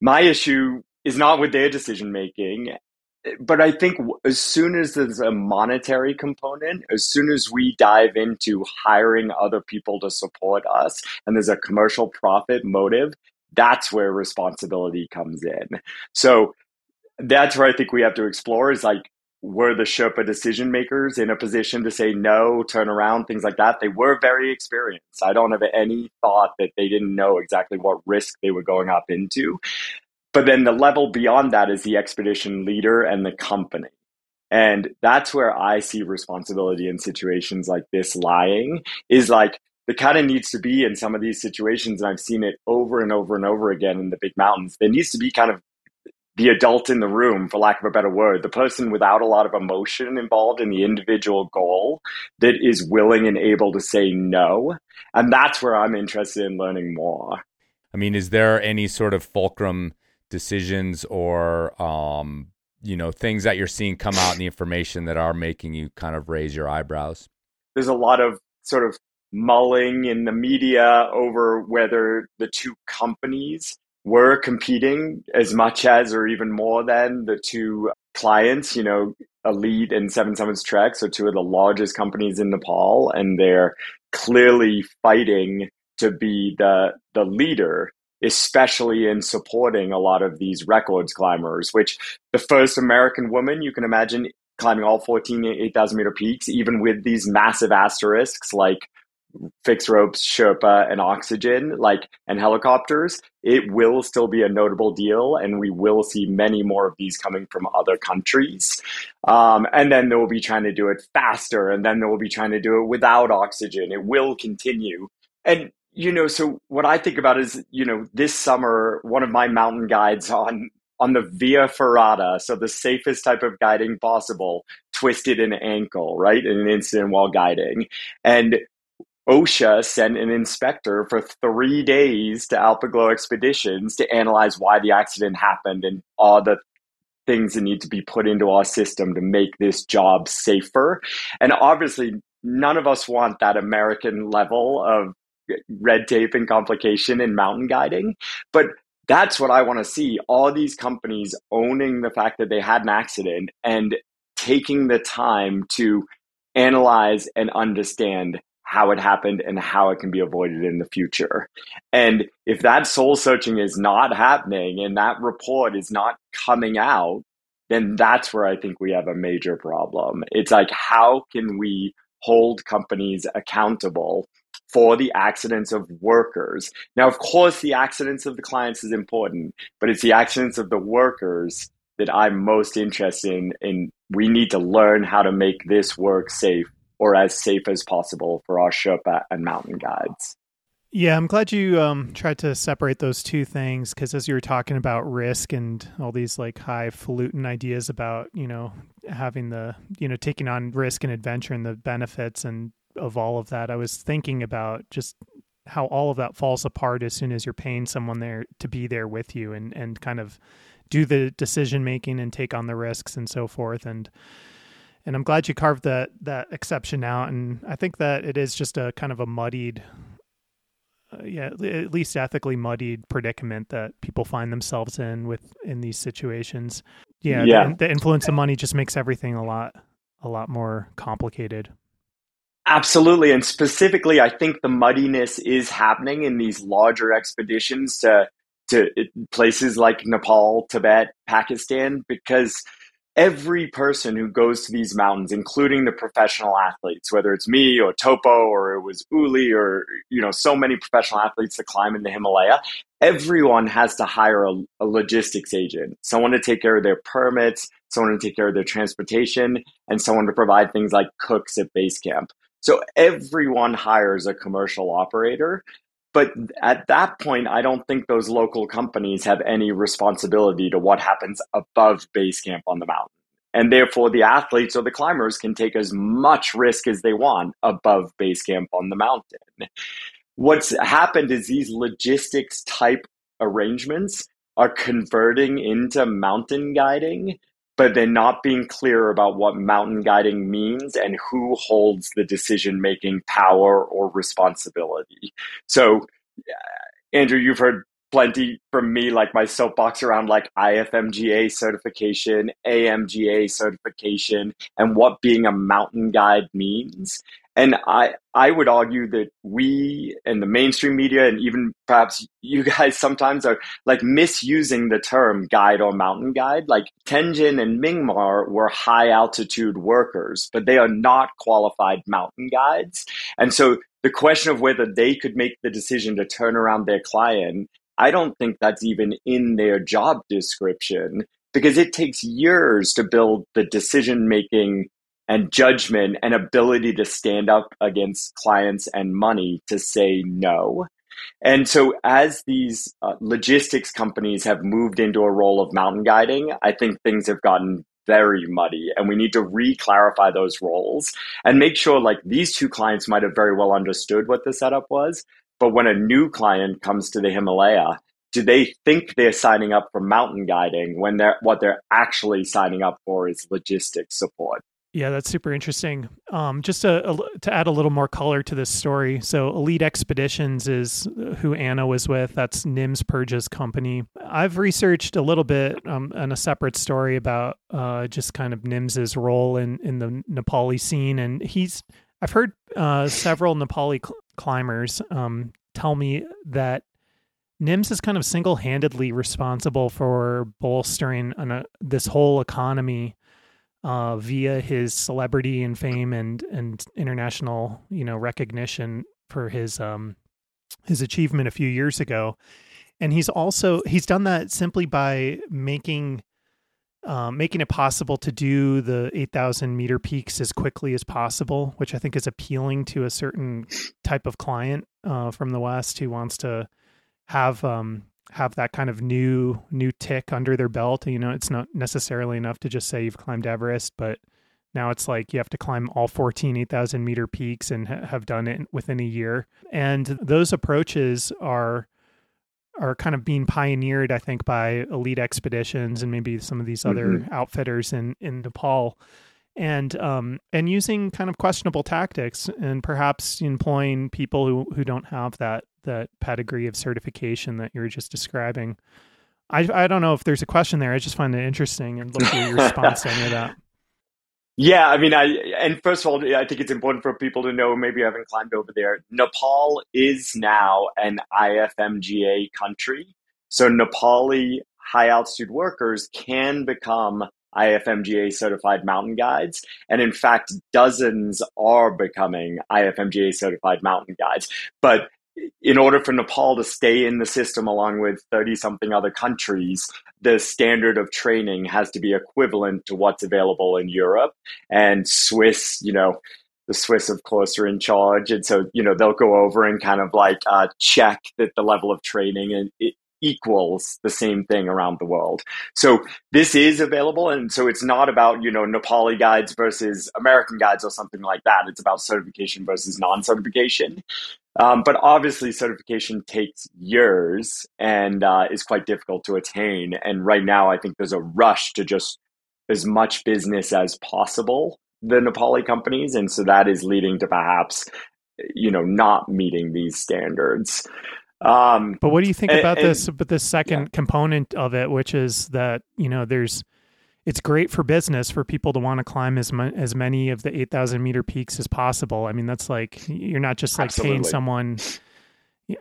my issue is not with their decision making. But I think as soon as there's a monetary component, as soon as we dive into hiring other people to support us and there's a commercial profit motive, that's where responsibility comes in. So that's where I think we have to explore is like, were the Sherpa decision makers in a position to say no, turn around, things like that? They were very experienced. I don't have any thought that they didn't know exactly what risk they were going up into. But then the level beyond that is the expedition leader and the company. And that's where I see responsibility in situations like this lying is like the kind of needs to be in some of these situations. And I've seen it over and over and over again in the big mountains. There needs to be kind of the adult in the room, for lack of a better word, the person without a lot of emotion involved in the individual goal that is willing and able to say no. And that's where I'm interested in learning more. I mean, is there any sort of fulcrum decisions or um, you know things that you're seeing come out in the information that are making you kind of raise your eyebrows? There's a lot of sort of mulling in the media over whether the two companies were competing as much as or even more than the two clients, you know, Elite and Seven Summits Trek, so two of the largest companies in Nepal, and they're clearly fighting to be the the leader especially in supporting a lot of these records climbers, which the first American woman you can imagine climbing all 14, 8,000 meter peaks, even with these massive asterisks like fixed ropes, Sherpa, and oxygen, like and helicopters, it will still be a notable deal, and we will see many more of these coming from other countries. Um, and then they will be trying to do it faster, and then they will be trying to do it without oxygen. It will continue. And you know, so what I think about is, you know, this summer, one of my mountain guides on on the Via Ferrata, so the safest type of guiding possible, twisted an ankle, right, in an incident while guiding. And OSHA sent an inspector for three days to Alpenglow Expeditions to analyze why the accident happened and all the things that need to be put into our system to make this job safer. And obviously, none of us want that American level of red tape and complication in mountain guiding. But that's what I want to see. All these companies owning the fact that they had an accident and taking the time to analyze and understand how it happened and how it can be avoided in the future. And if that soul searching is not happening and that report is not coming out, then that's where I think we have a major problem. It's like, how can we hold companies accountable for the accidents of workers. Now, of course, the accidents of the clients is important, but it's the accidents of the workers that I'm most interested in. And we need to learn how to make this work safe or as safe as possible for our Sherpa and mountain guides. Yeah, I'm glad you um, tried to separate those two things because as you were talking about risk and all these like highfalutin ideas about you know having the you know taking on risk and adventure and the benefits and of all of that, I was thinking about just how all of that falls apart as soon as you're paying someone there to be there with you and and kind of do the decision making and take on the risks and so forth and and I'm glad you carved that that exception out and I think that it is just a kind of a muddied uh, yeah, at least ethically muddied predicament that people find themselves in with in these situations. Yeah, yeah. The, the influence of money just makes everything a lot a lot more complicated. Absolutely, and specifically, I think the muddiness is happening in these larger expeditions to to eh, places like Nepal, Tibet, Pakistan, because every person who goes to these mountains, including the professional athletes, whether it's me or Topo or it was Ueli or you know so many professional athletes that climb in the Himalaya, everyone has to hire a, a logistics agent, someone to take care of their permits, someone to take care of their transportation, and someone to provide things like cooks at base camp. So everyone hires a commercial operator. But at that point, I don't think those local companies have any responsibility to what happens above base camp on the mountain. And therefore, the athletes or the climbers can take as much risk as they want above base camp on the mountain. What's happened is these logistics type arrangements are converting into mountain guiding but they're not being clear about what mountain guiding means and who holds the decision making power or responsibility. So, uh, Andrew, you've heard plenty from me, like my soapbox around like IFMGA certification, AMGA certification, and what being a mountain guide means. And I, I would argue that we and the mainstream media and even perhaps you [laughs] guys sometimes are like misusing the term guide or mountain guide. Like Tenjen and Mingmar were high altitude workers, but they are not qualified mountain guides. And so the question of whether they could make the decision to turn around their client, I don't think that's even in their job description because it takes years to build the decision making and judgment and ability to stand up against clients and money to say no. And so, as these uh, logistics companies have moved into a role of mountain guiding, I think things have gotten very muddy and we need to re-clarify those roles and make sure like these two clients might have very well understood what the setup was but when a new client comes to the himalaya do they think they're signing up for mountain guiding when they're what they're actually signing up for is logistics support yeah, that's super interesting. Um, just to, to add a little more color to this story. So, Elite Expeditions is who Anna was with. That's Nims Purja's company. I've researched a little bit um, on a separate story about uh, just kind of Nims's role in, in the Nepali scene. And he's, I've heard uh, several Nepali cl- climbers um, tell me that Nims is kind of single handedly responsible for bolstering an, uh, this whole economy uh, via his celebrity and fame and and international you know recognition for his um his achievement a few years ago. And he's also he's done that simply by making um, making it possible to do the 8000 meter peaks as quickly as possible which i think is appealing to a certain type of client uh, from the west who wants to have um, have that kind of new new tick under their belt. You know, it's not necessarily enough to just say you've climbed Everest, but now it's like you have to climb all 14 8,000 meter peaks and ha- have done it within a year. And those approaches are are kind of being pioneered, I think, by elite expeditions and maybe some of these other mm-hmm. outfitters in in Nepal. And um, and using kind of questionable tactics and perhaps employing people who, who don't have that that pedigree of certification that you were just describing. I I don't know if there's a question there. I just find it interesting and look for your response to any of that. [laughs] Yeah, I mean, I and first of all, I think it's important for people to know. Maybe I haven't climbed over there. Nepal is now an IFMGA country, so Nepali high altitude workers can become IFMGA certified mountain guides. And in fact, dozens are becoming IFMGA certified mountain guides. But in order for Nepal to stay in the system along with 30 something other countries, the standard of training has to be equivalent to what's available in Europe. And Swiss, you know, the Swiss, of course, are in charge, and so you know they'll go over and kind of like uh, check that the level of training and it equals the same thing around the world. So this is available, and so it's not about you know Nepali guides versus American guides or something like that. It's about certification versus non-certification. Um, but obviously, certification takes years and uh, is quite difficult to attain. And right now, I think there's a rush to just as much business as possible the Nepali companies, and so that is leading to perhaps you know not meeting these standards. Um, but what do you think and, about and, this? But this second yeah. component of it, which is that you know there's it's great for business for people to want to climb as as many of the eight thousand meter peaks as possible. I mean, that's like you're not just like Absolutely. paying someone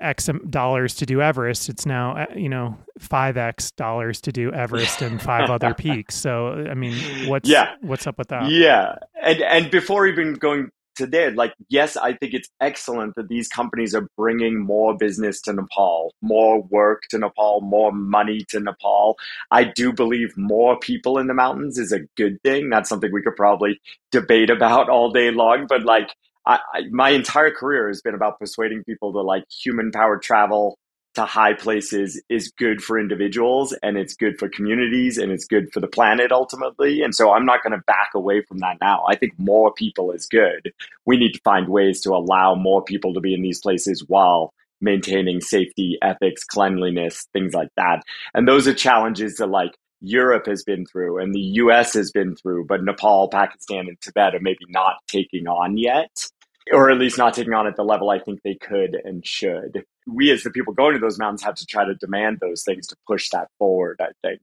X dollars to do Everest. It's now uh, you know five X dollars to do Everest and five other [laughs] peaks. So I mean, what's yeah. what's up with that? Yeah, and and before even going to there, like yes, I think it's excellent that these companies are bringing more business to Nepal, more work to Nepal, more money to Nepal. I do believe more people in the mountains is a good thing. That's something we could probably debate about [laughs] all day long, but like I, I, my entire career has been about persuading people to like human powered travel to high places is good for individuals and it's good for communities and it's good for the planet ultimately. And so I'm not going to back away from that now. I think more people is good. We need to find ways to allow more people to be in these places while maintaining safety, ethics, cleanliness, things like that. And those are challenges that like Europe has been through and the US has been through, but Nepal, Pakistan, and Tibet are maybe not taking on yet or at least not taking on at the level I think they could and should. We, as the people going to those mountains, have to try to demand those things to push that forward, I think.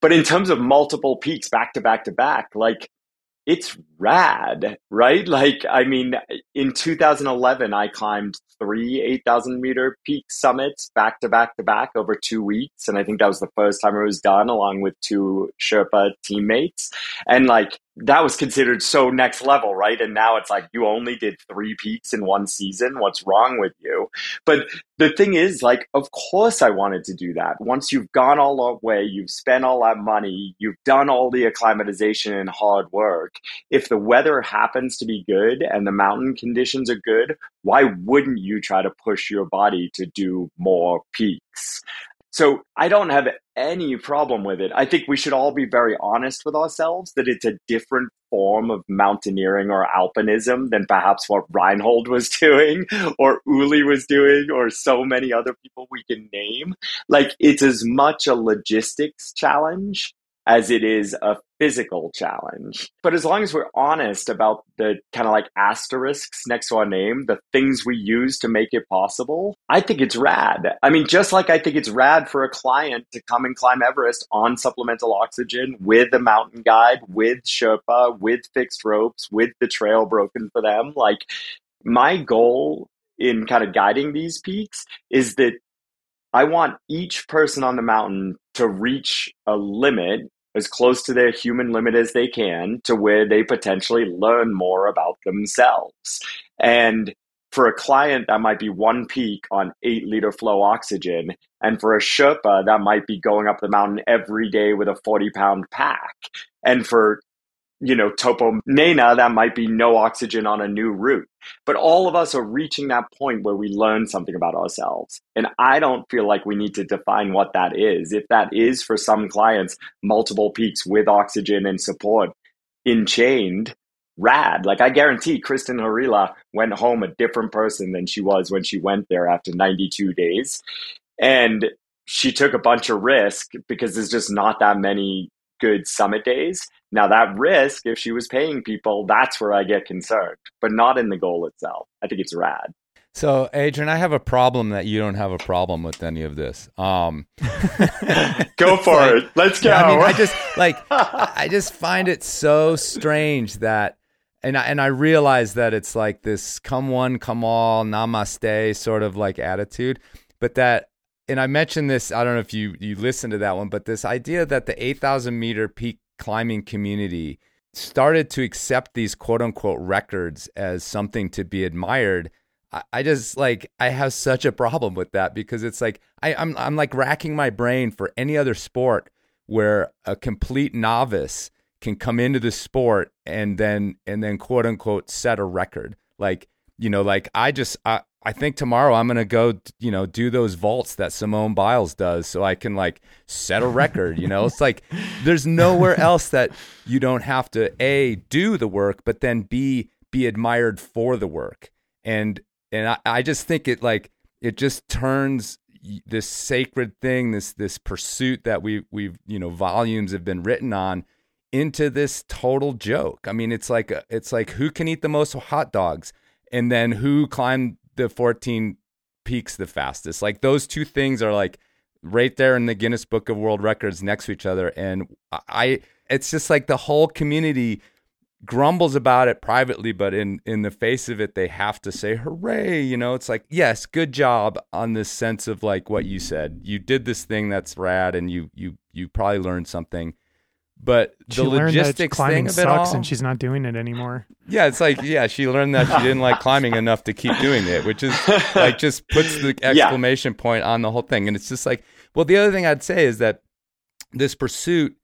But in terms of multiple peaks back to back to back, like it's rad, right? Like, I mean, in 2011, I climbed three 8,000 meter peak summits back to back to back over two weeks. And I think that was the first time it was done along with two Sherpa teammates. And like, that was considered so next level, right? And now it's like you only did three peaks in one season. What's wrong with you? But the thing is, like, of course I wanted to do that. Once you've gone all the way, you've spent all that money, you've done all the acclimatization and hard work. If the weather happens to be good and the mountain conditions are good, why wouldn't you try to push your body to do more peaks? So I don't have any problem with it. I think we should all be very honest with ourselves that it's a different form of mountaineering or alpinism than perhaps what Reinhold was [laughs] doing or Ueli was doing or so many other people we can name. Like it's as much a logistics challenge as it is a physical challenge. But as long as we're honest about the kind of like asterisks next to our name, the things we use to make it possible, I think it's rad. I mean, just like I think it's rad for a client to come and climb Everest on supplemental oxygen with a mountain guide, with Sherpa, with fixed ropes, with the trail broken for them. Like, my goal in kind of guiding these peaks is that I want each person on the mountain to reach a limit as close to their human limit as they can to where they potentially learn more about themselves. And for a client, that might be one peak on eight liter flow oxygen. And for a Sherpa, that might be going up the mountain every day with a 40 pound pack. And for you know, Topo Mena, that might be no oxygen on a new route. But all of us are reaching that point where we learn something about ourselves. And I don't feel like we need to define what that is. If that is for some clients, multiple peaks with oxygen and support enchained, rad. Like I guarantee Kristin Harila went home a different person than she was when she went there after 92 days. And she took a bunch of risk because there's just not that many good summit days. Now, that risk, if she was paying people, that's where I get concerned, but not in the goal itself. I think it's rad. So, Adrian, I have a problem that you don't have a problem with any of this. Um, [laughs] go for like, it. Let's go. I mean, I just like [laughs] I just find it so strange that, and I, and I realize that it's like this "come one, come all, namaste" sort of like attitude, but that and I mentioned this. I don't know if you you listened to that one, but this idea that the eight thousand meter peak climbing community started to accept these quote unquote records as something to be admired. I, just like I have such a problem with that because it's like I, I'm I'm like racking my brain for any other sport where a complete novice can come into the sport and then and then quote unquote set a record. Like you know, like I just I, I think tomorrow I'm gonna go, you know, do those vaults that Simone Biles does, so I can like set a record. You know, it's like there's nowhere [laughs] else that you don't have to a do the work, but then b be admired for the work. And and I, I just think it like it just turns this sacred thing, this this pursuit that we we've you know volumes have been written on into this total joke. I mean, it's like it's like who can eat the most hot dogs and then who climbed the 14 peaks the fastest. Like those two things are like right there in the Guinness Book of World Records next to each other. And I it's just like the whole community grumbles about it privately but in in the face of it they have to say hooray you know? It's like yes good job on this sense of like what you said. You did this thing that's rad and you you you probably learned something but she the learned logistics that climbing thing of it sucks all, and she's not doing it anymore. yeah, it's like yeah, she learned that she didn't like climbing enough to keep doing it, which is like just puts the [laughs] exclamation yeah. point on the whole thing. And it's just like, well, the other thing I'd say is that this pursuit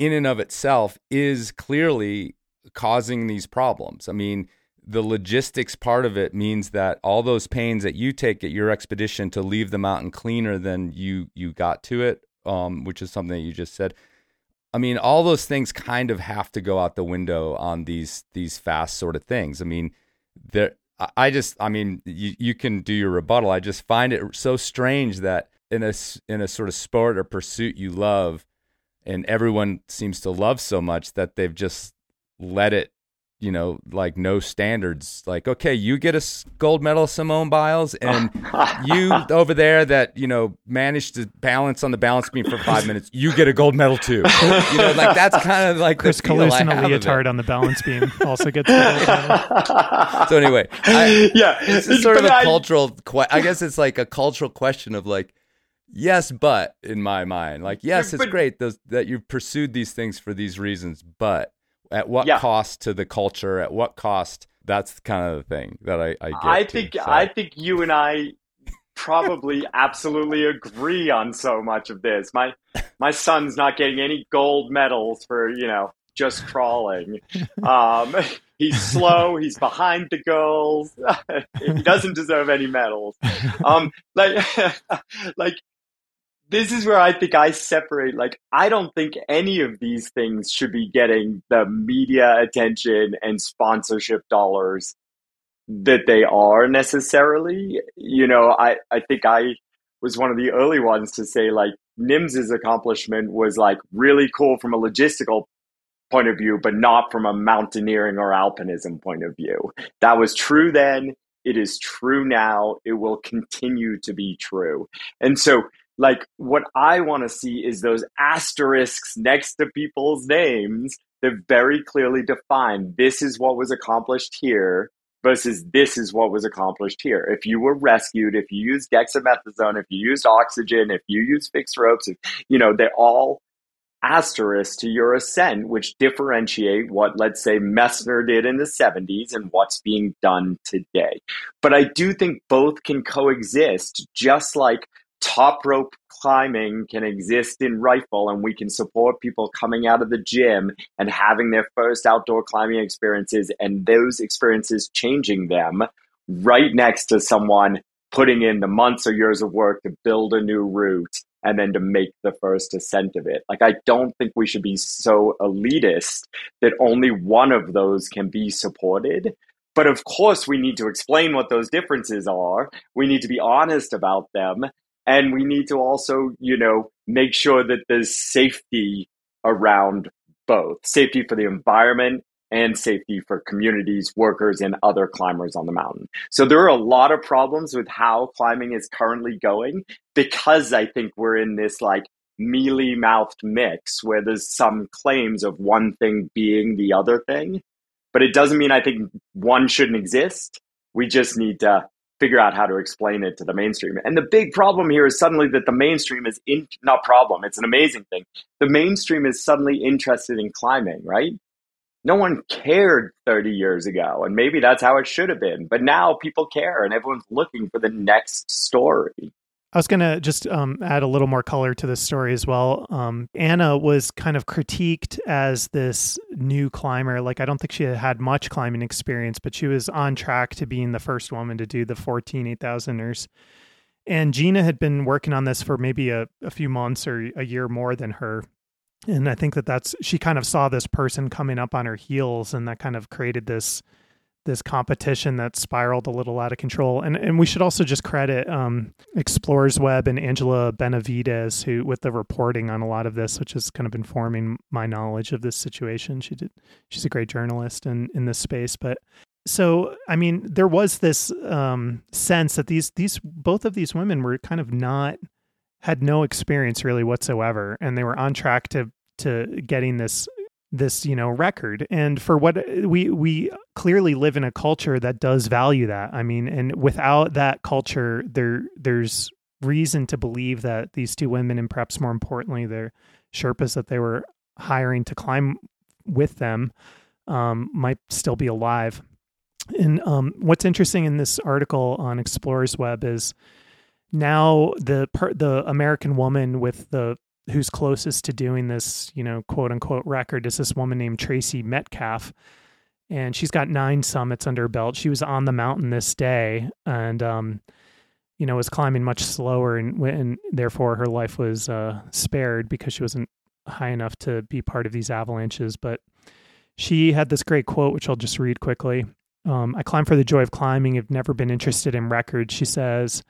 in and of itself is clearly causing these problems. I mean, the logistics part of it means that all those pains that you take at your expedition to leave the mountain cleaner than you you got to it, um, which is something that you just said I mean, all those things kind of have to go out the window on these these fast sort of things. I mean, there. I just, I mean, you, you can do your rebuttal. I just find it so strange that in a in a sort of sport or pursuit you love, and everyone seems to love so much that they've just let it you know, like no standards. Like, okay, you get a gold medal, Simone Biles, and [laughs] you over there that you know managed to balance on the balance beam for five minutes, you get a gold medal too. [laughs] You know, like that's kind of like Chris Kalous in a leotard on the balance beam also gets. The so anyway, I, [laughs] yeah, it's sort of a I, cultural. Que- I guess it's like a cultural question of like. Yes, but in my mind, like yes, it's great those, that you've pursued these things for these reasons, but at what yeah. cost to the culture? At what cost? That's kind of the thing that I I, I think to, so. I think you and I probably [laughs] absolutely agree on so much of this. My my son's not getting any gold medals for you know just crawling. [laughs] Um, he's slow. He's behind the girls. [laughs] he doesn't deserve any medals. Um, like like this is where I think I separate. Like, I don't think any of these things should be getting the media attention and sponsorship dollars that they are necessarily. You know, I, I think I was one of the early ones to say, like, Nims's accomplishment was like really cool from a logistical point of view, but not from a mountaineering or alpinism point of view. That was true then. It is true now. It will continue to be true. And so like what I want to see is those asterisks next to people's names that very clearly define this is what was accomplished here versus this is what was accomplished here. If you were rescued, if you used dexamethasone, if you used oxygen, if you used fixed ropes, if, you know, they're all asterisks to your ascent, which differentiate what, let's say, Messner did in the 70s and what's being done today. But I do think both can coexist, just like top rope climbing can exist in rifle and we can support people coming out of the gym and having their first outdoor climbing experiences and those experiences changing them right next to someone putting in the months or years of work to build a new route and then to make the first ascent of it. Like, I don't think we should be so elitist that only one of those can be supported. But of course, we need to explain what those differences are. We need to be honest about them. And we need to also, you know, make sure that there's safety around both safety for the environment and safety for communities, workers, and other climbers on the mountain. So there are a lot of problems with how climbing is currently going because I think we're in this like mealy mouthed mix where there's some claims of one thing being the other thing. But it doesn't mean I think one shouldn't exist. We just need to figure out how to explain it to the mainstream. And the big problem here is suddenly that the mainstream is in not problem, it's an amazing thing. The mainstream is suddenly interested in climbing, right? No one cared 30 years ago, and maybe that's how it should have been. But now people care and everyone's looking for the next story. I was going to just um, add a little more color to this story as well. Um, Anna was kind of critiqued as this new climber. Like, I don't think she had had much climbing experience, but she was on track to being the first woman to do the 14 8,000ers. And Gina had been working on this for maybe a, a few months or a year more than her. And I think that that's, she kind of saw this person coming up on her heels, and that kind of created this this competition that spiraled a little out of control. And and we should also just credit um, Explorers Web and Angela Benavides who with the reporting on a lot of this, which is kind of informing my knowledge of this situation. She did she's a great journalist in in this space, but so I mean there was this um, sense that these these both of these women were kind of not had no experience really whatsoever and they were on track to to getting this this you know record. And for what we we clearly live in a culture that does value that. I mean and without that culture there there's reason to believe that these two women and perhaps more importantly the sherpas that they were hiring to climb with them um, might still be alive. And um, what's interesting in this article on explorers web is now the per, the american woman with the who's closest to doing this, you know, quote unquote record is this woman named Tracee Metcalfe. And she's got nine summits under her belt. She was on the mountain this day and, um, you know, was climbing much slower and, and therefore her life was uh, spared because she wasn't high enough to be part of these avalanches. But she had this great quote, which I'll just read quickly. Um, I climb for the joy of climbing. I've never been interested in records. She says,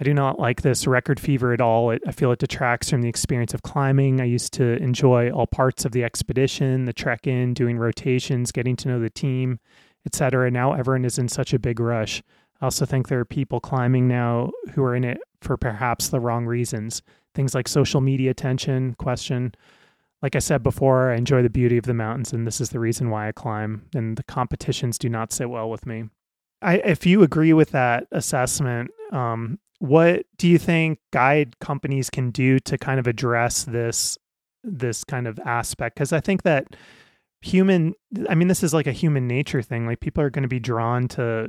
I do not like this record fever at all. It, I feel it detracts from the experience of climbing. I used to enjoy all parts of the expedition, the trek in, doing rotations, getting to know the team, etc. Now everyone is in such a big rush. I also think there are people climbing now who are in it for perhaps the wrong reasons. Things like social media attention, question. Like I said before, I enjoy the beauty of the mountains, and this is the reason why I climb. And the competitions do not sit well with me. I, if you agree with that assessment, um, what do you think guide companies can do to kind of address this this kind of aspect? Because i think that human i mean this is like a human nature thing like people are going to be drawn to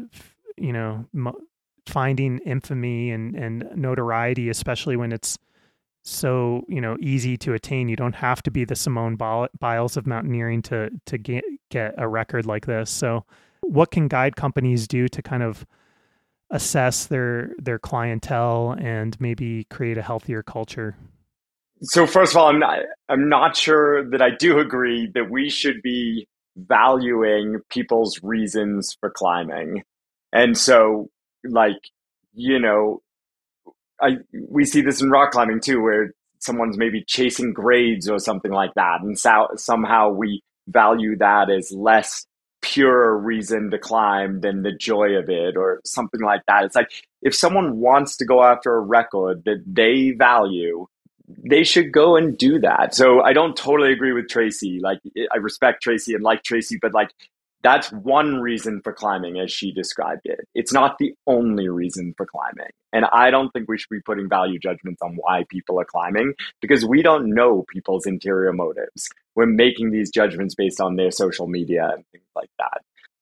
you know finding infamy and and notoriety especially when it's so you know easy to attain. You don't have to be the simone biles of mountaineering to to get get a record like this. So what can guide companies do to kind of assess their their clientele and maybe create a healthier culture? So first of all, I'm not I'm not sure that I do agree that we should be valuing people's reasons for climbing. And so like, you know, I we see this in rock climbing too where someone's maybe chasing grades or something like that and so, somehow we value that as less pure reason to climb than the joy of it or something like that. It's like if someone wants to go after a record that they value, they should go and do that. So I don't totally agree with Tracee. Like I respect Tracee and like Tracee, but like that's one reason for climbing as she described it. It's not the only reason for climbing. And I don't think we should be putting value judgments on why people are climbing because we don't know people's interior motives. We're making these judgments based on their social media and things like that.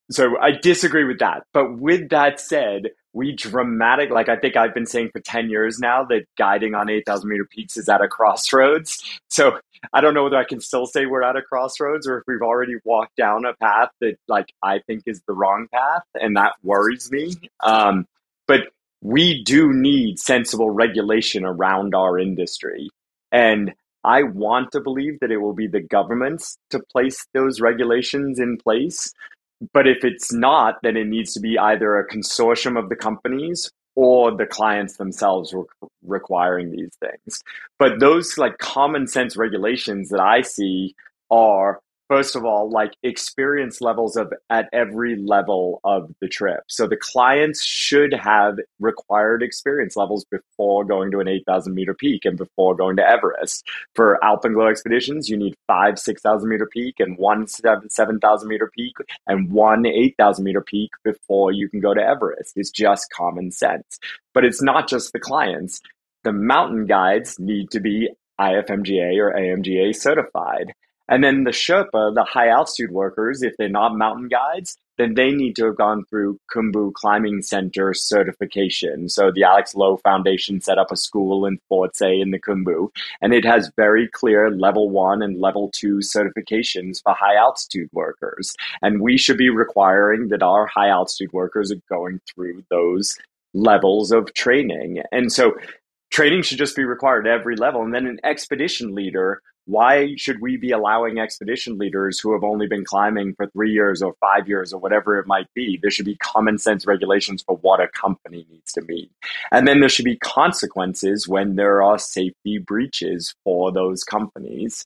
So I disagree with that. But with that said, we dramatic like I think I've been saying for 10 years now that guiding on 8,000 meter peaks is at a crossroads. So I don't know whether I can still say we're at a crossroads or if we've already walked down a path that like I think is the wrong path and that worries me. Um, but we do need sensible regulation around our industry. And I want to believe that it will be the governments to place those regulations in place. But if it's not, then it needs to be either a consortium of the companies or the clients themselves re- requiring these things. But those like common sense regulations that I see are first of all like experience levels of at every level of the trip. So the clients should have required experience levels before going to an 8000 meter peak and before going to everest. For alpenglow expeditions you need five 6000 meter peak and one 7000 meter peak and one 8000 meter peak before you can go to everest. It's just common sense. But it's not just the clients. The mountain guides need to be ifmga or amga certified And then the Sherpa, the high altitude workers, if they're not mountain guides, then they need to have gone through Khumbu Climbing Center certification. So the Alex Lowe Foundation set up a school in Phortse in the Khumbu, and it has very clear level one and level two certifications for high altitude workers. And we should be requiring that our high altitude workers are going through those levels of training. And so training should just be required at every level. And then an expedition leader why should we be allowing expedition leaders who have only been climbing for three years or five years or whatever it might be? There should be common sense regulations for what a company needs to meet. And then there should be consequences when there are safety breaches for those companies.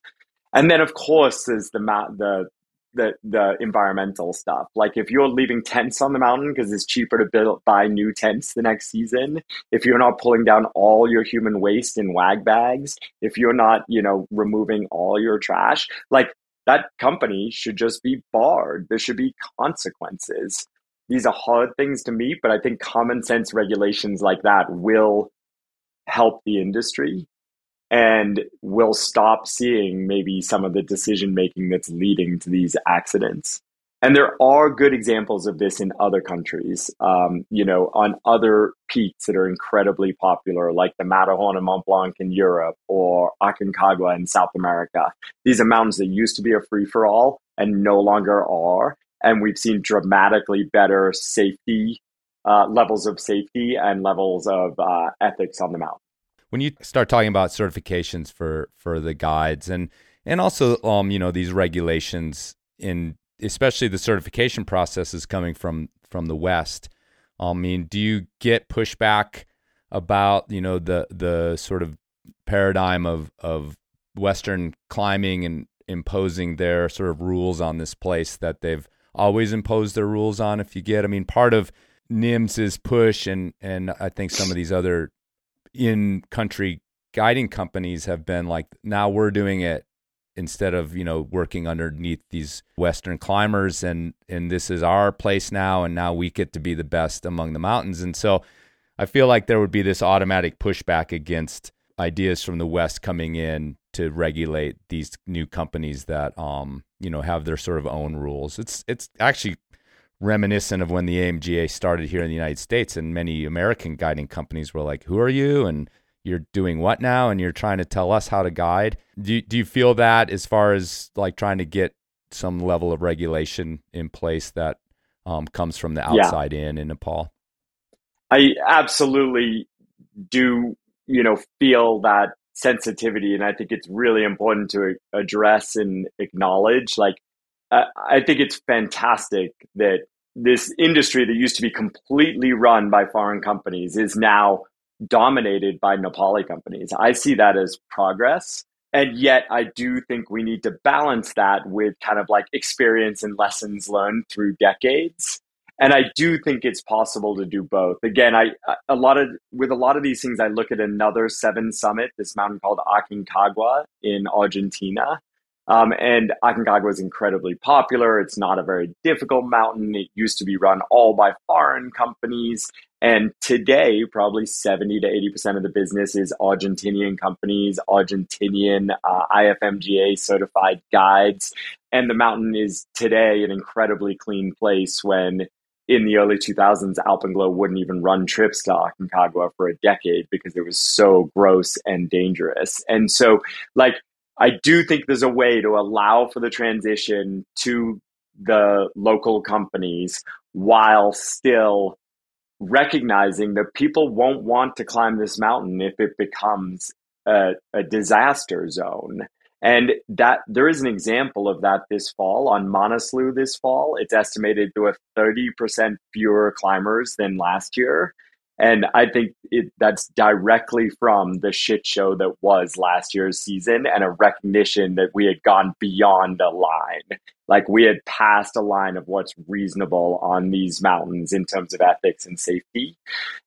And then, of course, there's the, the the the environmental stuff. Like if you're leaving tents on the mountain because it's cheaper to build buy new tents the next season, if you're not pulling down all your human waste in wag bags, if you're not, you know, removing all your trash, like that company should just be barred. There should be consequences. These are hard things to meet, but I think common sense regulations like that will help the industry and we'll stop seeing maybe some of the decision making that's leading to these accidents. And there are good examples of this in other countries, um, you know, on other peaks that are incredibly popular, like the Matterhorn and Mont Blanc in Europe or Aconcagua in South America. These are mountains that used to be a free for all and no longer are. And we've seen dramatically better safety uh, levels of safety and levels of uh, ethics on the mountain when you start talking about certifications for for the guides and and also um you know these regulations in especially the certification processes coming from from the west i mean do you get pushback about you know the the sort of paradigm of of western climbing and imposing their sort of rules on this place that they've always imposed their rules on if you get? I mean part of Nims's push and and i think some of these other in country guiding companies have been like now we're doing it instead of you know working underneath these western climbers and and this is our place now and now we get to be the best among the mountains. And so i feel like there would be this automatic pushback against ideas from the west coming in to regulate these new companies that um you know have their sort of own rules. It's it's actually reminiscent of when the AMGA started here in the United States, and many American guiding companies were like, "Who are you?" and you're doing what now, and you're trying to tell us how to guide. Do you, do you feel that as far as like trying to get some level of regulation in place that um, comes from the outside yeah. in in Nepal? I absolutely do. You know, feel that sensitivity, and I think it's really important to address and acknowledge. Like, I think it's fantastic that this industry that used to be completely run by foreign companies is now dominated by Nepali companies. I see that as progress. And yet, I do think we need to balance that with kind of like experience and lessons learned through decades. And I do think it's possible to do both. Again, I a lot of with a lot of these things, I look at another seven summit, this mountain called Aconcagua in Argentina, um, and Aconcagua is incredibly popular. It's not a very difficult mountain. It used to be run all by foreign companies. And today, probably 70 to 80% of the business is Argentinian companies, Argentinian uh, IFMGA certified guides. And the mountain is today an incredibly clean place when in the early 2000s, Alpenglow wouldn't even run trips to Aconcagua for a decade because it was so gross and dangerous. And so, like, I do think there's a way to allow for the transition to the local companies while still recognizing that people won't want to climb this mountain if it becomes a, a disaster zone. And that there is an example of that this fall on Manaslu this fall. It's estimated to have 30% fewer climbers than last year. And I think it, that's directly from the shit show that was last year's season and a recognition that we had gone beyond a line. Like we had passed a line of what's reasonable on these mountains in terms of ethics and safety.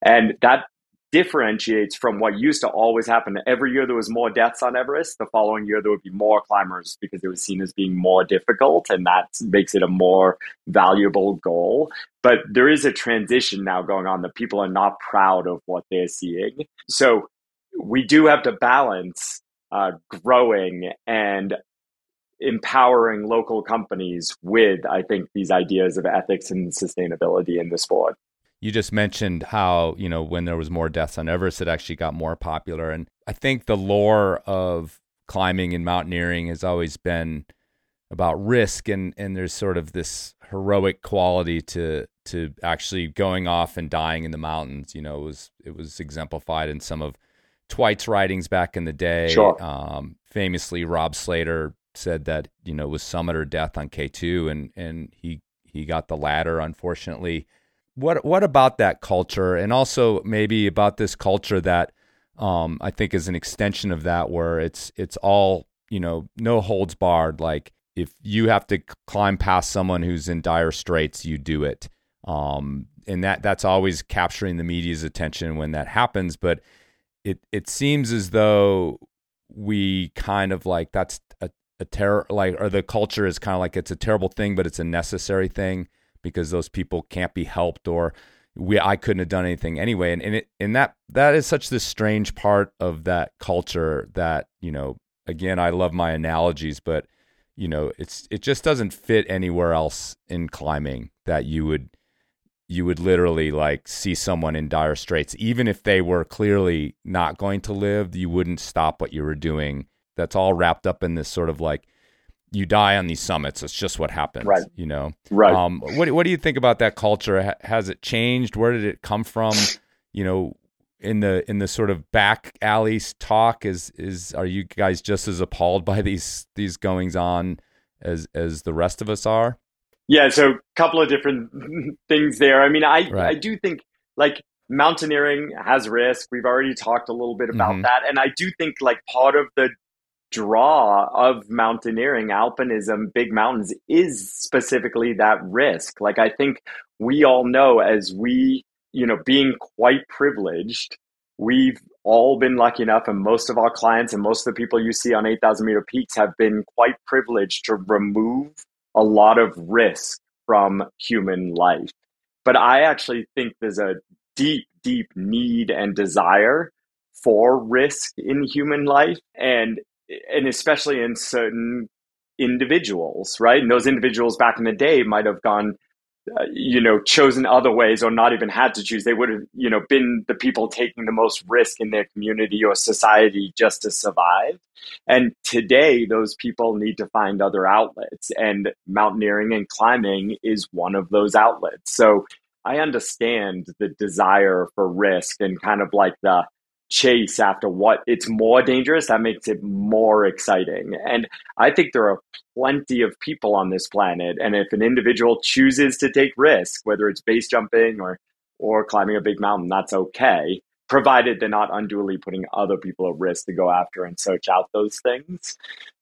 And that differentiates from what used to always happen. Every year there was more deaths on Everest. The following year there would be more climbers because it was seen as being more difficult, and that makes it a more valuable goal. But there is a transition now going on that people are not proud of what they're seeing. So we do have to balance uh, growing and empowering local companies with, I think, these ideas of ethics and sustainability in the sport. You just mentioned how, you know, when there was more deaths on Everest, it actually got more popular. And I think the lore of climbing and mountaineering has always been about risk and and there's sort of this heroic quality to to actually going off and dying in the mountains. You know, it was it was exemplified in some of Twight's writings back in the day. Sure. Um, famously, Rob Slater said that you know was summit or death on K two, and and he he got the latter, unfortunately. What what about that culture, and also maybe about this culture that um, I think is an extension of that, where it's it's all you know, no holds barred. Like if you have to climb past someone who's in dire straits, you do it. Um, and that that's always capturing the media's attention when that happens. But it it seems as though we kind of like that's a, a terror like or the culture is kind of like it's a terrible thing, but it's a necessary thing because those people can't be helped or we I couldn't have done anything anyway. And and it and that that is such this strange part of that culture that, you know, again, I love my analogies, but you know, it's it just doesn't fit anywhere else in climbing that you would you would literally like see someone in dire straits even if they were clearly not going to live you wouldn't stop what you were doing that's all wrapped up in this sort of like you die on these summits. It's just what happens right. you know? Right. Um what what do you think about that culture? Has it changed? Where did it come from? You know in the in the sort of back alleys talk is is are you guys just as appalled by these these goings on as as the rest of us are? Yeah, so a couple of different [laughs] things there. I mean, I Right. I do think like mountaineering has risk. We've already talked a little bit about Mhm. that, and I do think like part of the draw of mountaineering, alpinism, big mountains is specifically that risk. Like I think we all know as we, you know, being quite privileged, we've all been lucky enough, and most of our clients and most of the people you see on 8,000 meter peaks have been quite privileged to remove a lot of risk from human life. But I actually think there's a deep, deep need and desire for risk in human life and and especially in certain individuals, right? And those individuals back in the day might have gone uh, you know, chosen other ways or not even had to choose. They would have, you know, been the people taking the most risk in their community or society just to survive. And today, those people need to find other outlets, and mountaineering and climbing is one of those outlets. So I understand the desire for risk and kind of like the chase after what it's more dangerous that makes it more exciting. And i think there are plenty of people on this planet and if an individual chooses to take risk whether it's base jumping or or climbing a big mountain that's okay provided they're not unduly putting other people at risk to go after and search out those things.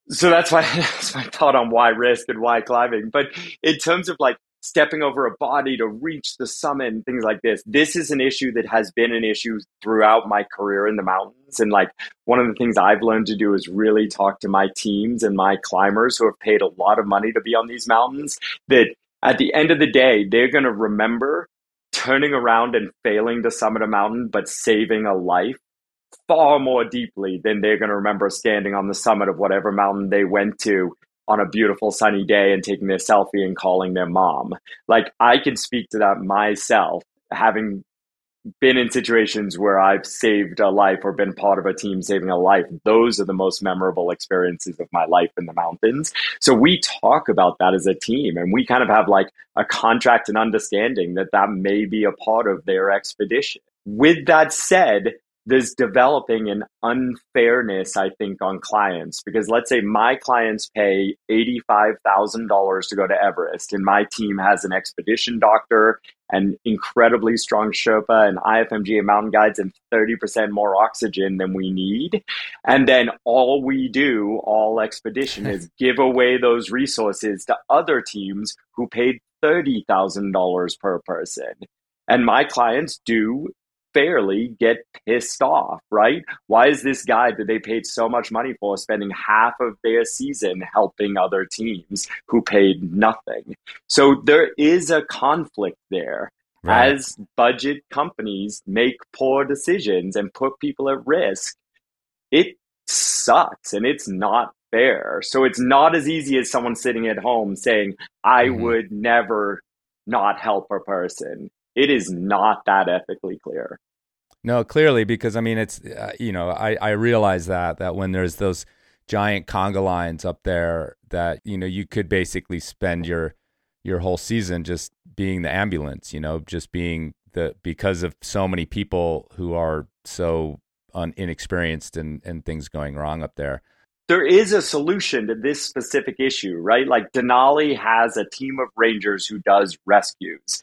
So that's why [laughs] that's my thought on why risk and why climbing. But in terms of like stepping over a body to reach the summit and things like this. This is an issue that has been an issue throughout my career in the mountains. And like one of the things I've learned to do is really talk to my teams and my climbers who have paid a lot of money to be on these mountains that at the end of the day, they're going to remember turning around and failing to summit a mountain, but saving a life far more deeply than they're going to remember standing on the summit of whatever mountain they went to on a beautiful sunny day and taking their selfie and calling their mom. Like I can speak to that myself, having been in situations where I've saved a life or been part of a team saving a life. Those are the most memorable experiences of my life in the mountains. So we talk about that as a team and we kind of have like a contract and understanding that that may be a part of their expedition. With that said, there's developing an unfairness, I think, on clients because let's say my clients pay $85,000 to go to Everest, and my team has an expedition doctor, an incredibly strong Sherpa, and IFMGA mountain guides, and 30% more oxygen than we need. And then all we do, all expedition, is [laughs] give away those resources to other teams who paid $30,000 per person. And my clients do fairly get pissed off, right? Why is this guy that they paid so much money for spending half of their season helping other teams who paid nothing? So there is a conflict there. Right. As budget companies make poor decisions and put people at risk, it sucks and it's not fair. So it's not as easy as someone sitting at home saying, I mm-hmm. would never not help a person. It is not that ethically clear. No, clearly, because I mean, it's, uh, you know, I, I realize that, that when there's those giant conga lines up there, that, you know, you could basically spend your, your whole season just being the ambulance, you know, just being the, because of so many people who are so un, inexperienced and, and things going wrong up there there is a solution to this specific issue, right? Like Denali has a team of rangers who does rescues.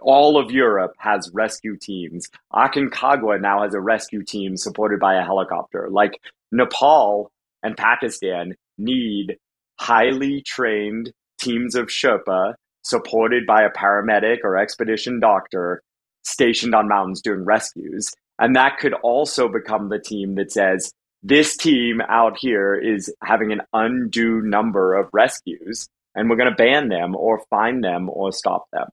All of Europe has rescue teams. Aconcagua now has a rescue team supported by a helicopter. Like Nepal and Pakistan need highly trained teams of Sherpa supported by a paramedic or expedition doctor stationed on mountains doing rescues. And that could also become the team that says, this team out here is having an undue number of rescues and we're going to ban them or fine them or stop them.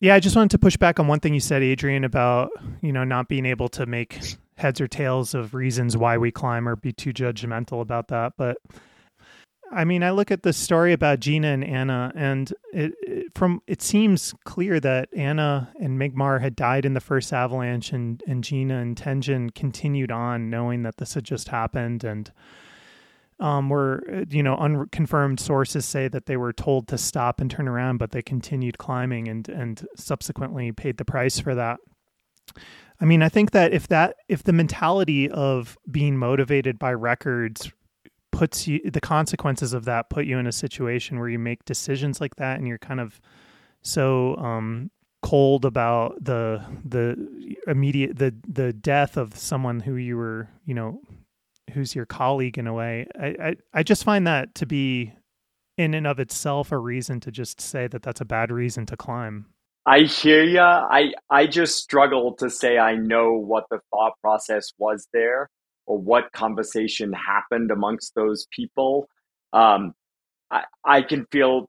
Yeah, I just wanted to push back on one thing you said, Adrian, about you know not being able to make heads or tails of reasons why we climb or be too judgmental about that. But I mean, I look at the story about Gina and Anna, and it, it, from it seems clear that Anna and Mingmar had died in the first avalanche, and and Gina and Tenjen continued on, knowing that this had just happened, and um, were you know unconfirmed sources say that they were told to stop and turn around, but they continued climbing, and and subsequently paid the price for that. I mean, I think that if that if the mentality of being motivated by records puts you the consequences of that put you in a situation where you make decisions like that and you're kind of so um, cold about the the immediate the the death of someone who you were you know who's your colleague in a way I, I i just find that to be in and of itself a reason to just say that that's a bad reason to climb I hear ya. I I just struggle to say I know what the thought process was there or what conversation happened amongst those people. Um, I, I can feel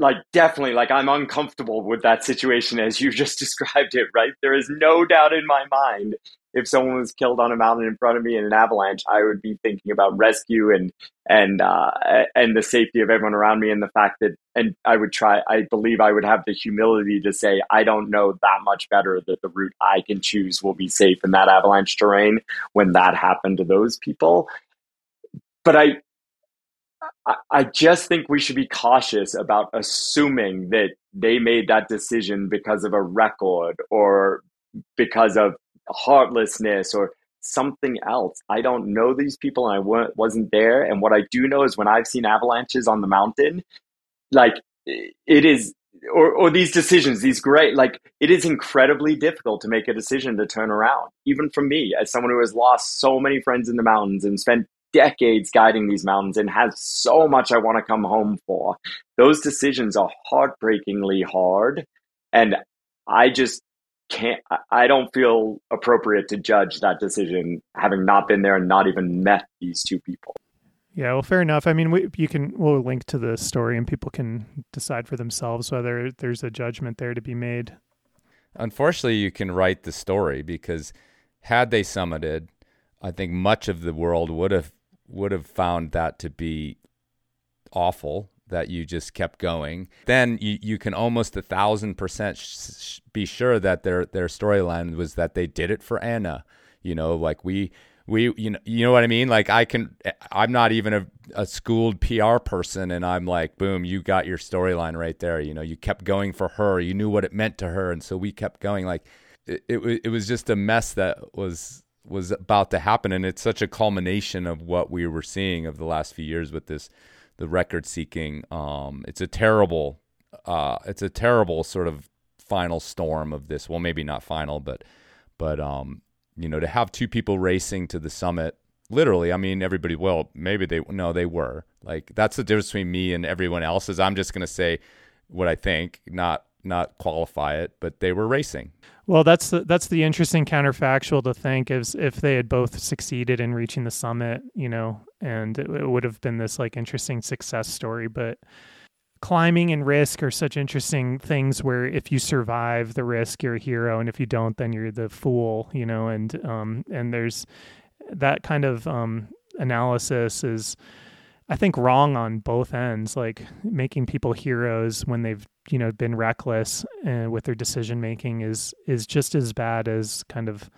like definitely like I'm uncomfortable with that situation as you just [laughs] described it, right? There is no doubt in my mind if someone was killed on a mountain in front of me in an avalanche, I would be thinking about rescue and and uh, and the safety of everyone around me, and the fact that and I would try. I believe I would have the humility to say I don't know that much better that the route I can choose will be safe in that avalanche terrain when that happened to those people. But I I just think we should be cautious about assuming that they made that decision because of a record or because of heartlessness or something else. I don't know these people and I wasn't there. And what I do know is when I've seen avalanches on the mountain, like it is, or, or these decisions, these great, like it is incredibly difficult to make a decision to turn around. Even for me, as someone who has lost so many friends in the mountains and spent decades guiding these mountains and has so much I want to come home for, those decisions are heartbreakingly hard. And I just can't I don't feel appropriate to judge that decision having not been there and not even met these two people. Yeah, well, fair enough. I mean, we, you can we'll link to the story and people can decide for themselves whether there's a judgment there to be made. Unfortunately, you can write the story because had they summited, I think much of the world would have would have found that to be awful that you just kept going, then you, you can almost a thousand percent sh- be sure that their their storyline was that they did it for Anna. You know, like we we you know you know what I mean. Like I can eh, I'm not even a, a schooled PR person, and I'm like, boom, you got your storyline right there. You know, you kept going for her. You knew what it meant to her, and so we kept going. Like it it, it was just a mess that was was about to happen and it's such a culmination of what we were seeing of the last few years with this the record seeking. Um, it's a terrible, uh, it's a terrible sort of final storm of this. Well, maybe not final, but but um, you know, to have two people racing to the summit. Literally, I mean, everybody. Well, maybe they no, they were like that's the difference between me and everyone else. Is I'm just going to say what I think, not not qualify it, but they were racing. Well, that's the, that's the interesting counterfactual to think is if they had both succeeded in reaching the summit, you know, and it, it would have been this like interesting success story. But climbing and risk are such interesting things where if you survive the risk, you're a hero, and if you don't, then you're the fool, you know. And um and there's that kind of um analysis is I think wrong on both ends, like making people heroes when they've you know been reckless uh, with their decision making is is just as bad as kind of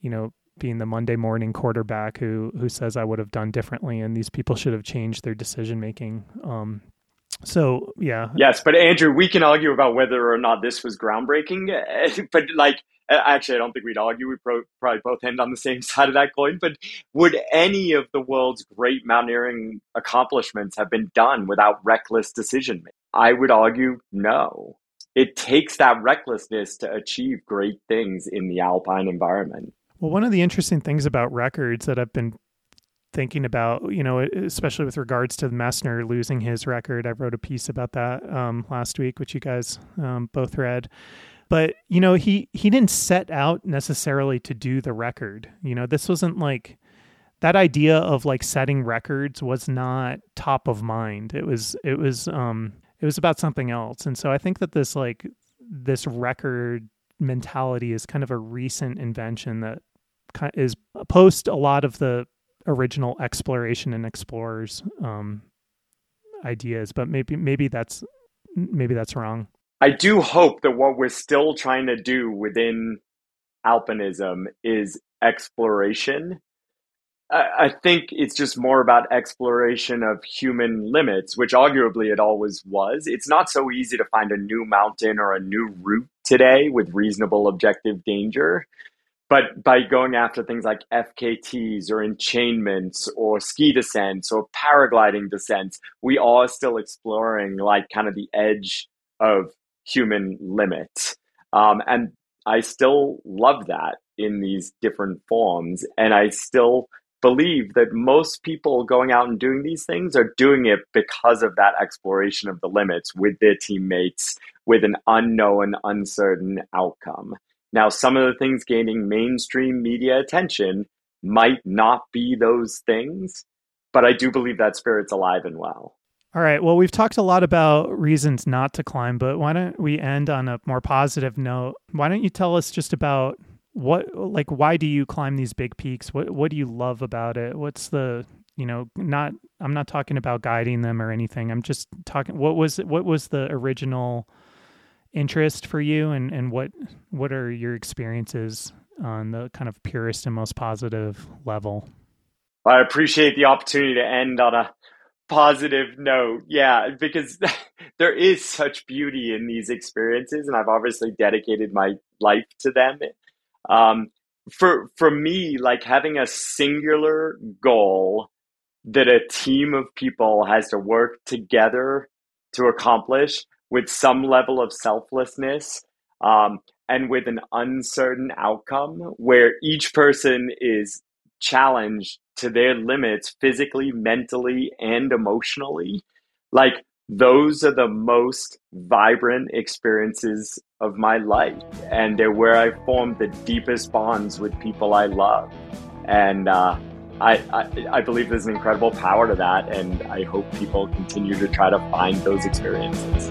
you know being the Monday morning quarterback who who says I would have done differently and these people should have changed their decision making. Um, so yeah. Yes, but Andrew, we can argue about whether or not this was groundbreaking, [laughs] but like actually, I don't think we'd argue. We pro- probably both end on the same [laughs] side of that coin. But would any of the world's great mountaineering accomplishments have been done without reckless decision making? I would argue no. It takes that recklessness to achieve great things in the alpine environment. Well, one of the interesting things about records that I've been thinking about, you know, especially with regards to Messner losing his record. I wrote a piece about that um, last week, which you guys um, both read but you know he he didn't set out necessarily to do the record. You know this wasn't like that idea of like setting records was not top of mind. It was it was um it was about something else. And so i think that this like this record mentality is kind of a recent invention that is post a lot of the original exploration and explorers um ideas but maybe maybe that's maybe that's wrong I do hope that what we're still trying to do within alpinism is exploration. I, think it's just more about exploration of human limits, which arguably it always was. It's not so easy to find a new mountain or a new route today with reasonable objective danger. But by going after things like FKTs or enchainments or ski descents or paragliding descents, we are still exploring like kind of the edge of human limit. Um, and I still love that in these different forms. And I still believe that most people going out and doing these things are doing it because of that exploration of the limits with their teammates with an unknown, uncertain outcome. Now, some of the things gaining mainstream media attention might not be those things, but I do believe that spirit's alive and well. All right. Well, we've talked a lot about reasons not to climb, but why don't we end on a more positive note? Why don't you tell us just about what, like, why do you climb these big peaks? What What do you love about it? What's the, you know, not. I'm not talking about guiding them or anything. I'm just talking. What was what was the original interest for you, and and what what are your experiences on the kind of purest and most positive level? I appreciate the opportunity to end on a positive note. Yeah, because [laughs] there is such beauty in these experiences, and I've obviously dedicated my life to them. Um, for for me, like having a singular goal that a team of people has to work together to accomplish with some level of selflessness um, and with an uncertain outcome where each person is challenged to their limits physically, mentally, and emotionally, like those are the most vibrant experiences of my life. And they're where I formed the deepest bonds with people I love. And uh, I, I, I believe there's an incredible power to that. And I hope people continue to try to find those experiences.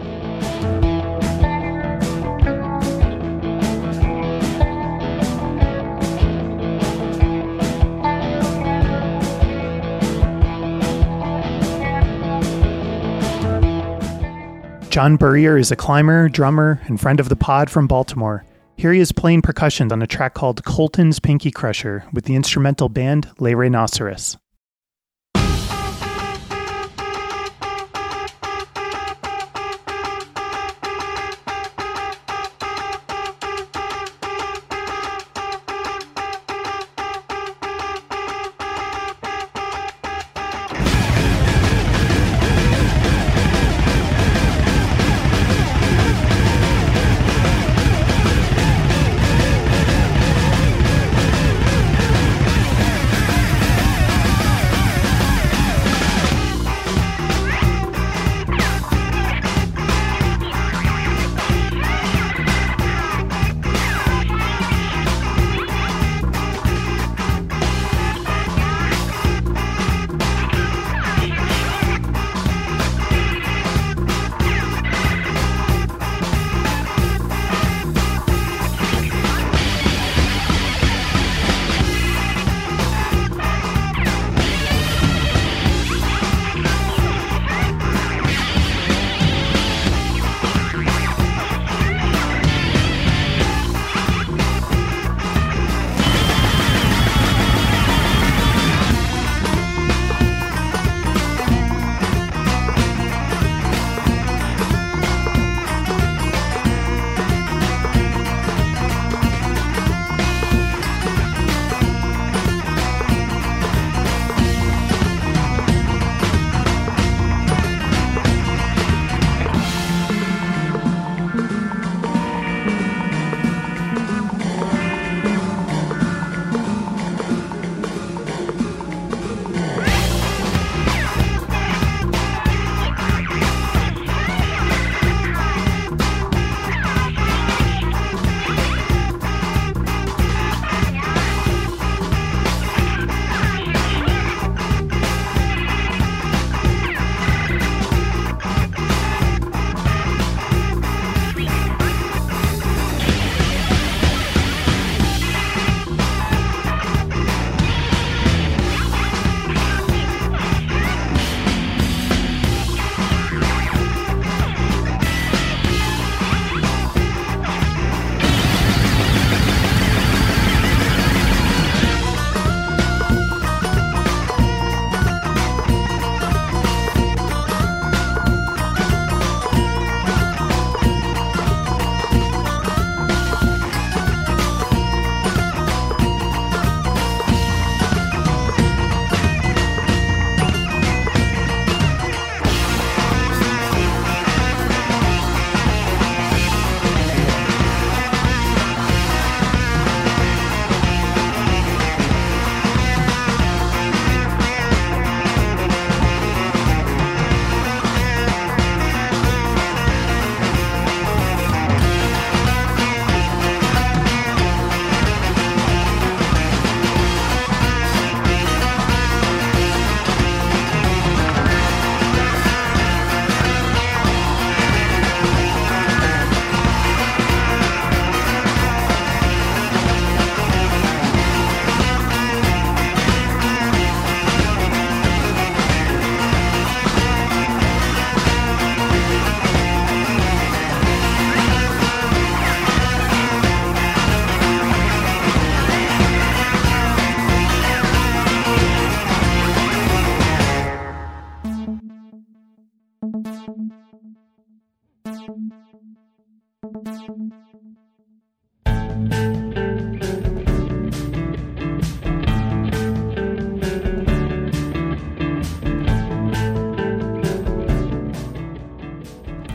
John Burrier is a climber, drummer, and friend of the pod from Baltimore. Here he is playing percussion on a track called Colton's Pinky Crusher with the instrumental band Les Rhinoceros.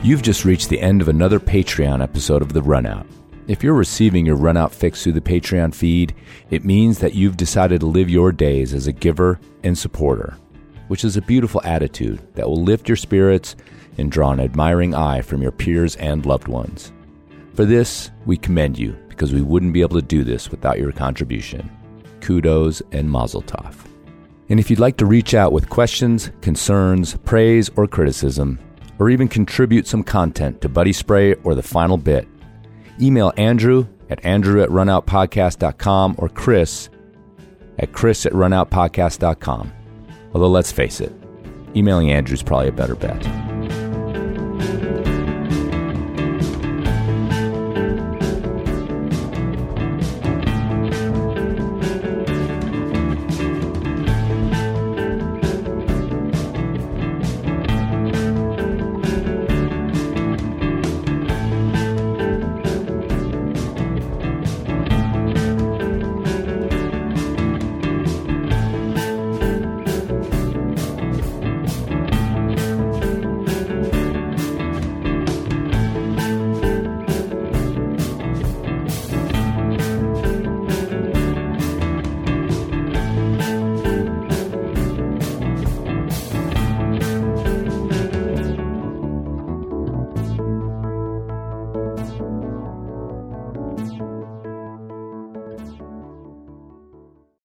You've just reached the end of another Patreon episode of The Runout. If you're receiving your Runout fix through the Patreon feed, it means that you've decided to live your days as a giver and supporter, which is a beautiful attitude that will lift your spirits and draw an admiring eye from your peers and loved ones. For this, we commend you because we wouldn't be able to do this without your contribution. Kudos and mazel tov. And if you'd like to reach out with questions, concerns, praise, or criticism, or even contribute some content to Buddy Spray or The Final Bit. Email Andrew at andrew at runoutpodcast.com or Chris at chris at runoutpodcast.com. Although let's face it, emailing Andrew is probably a better bet.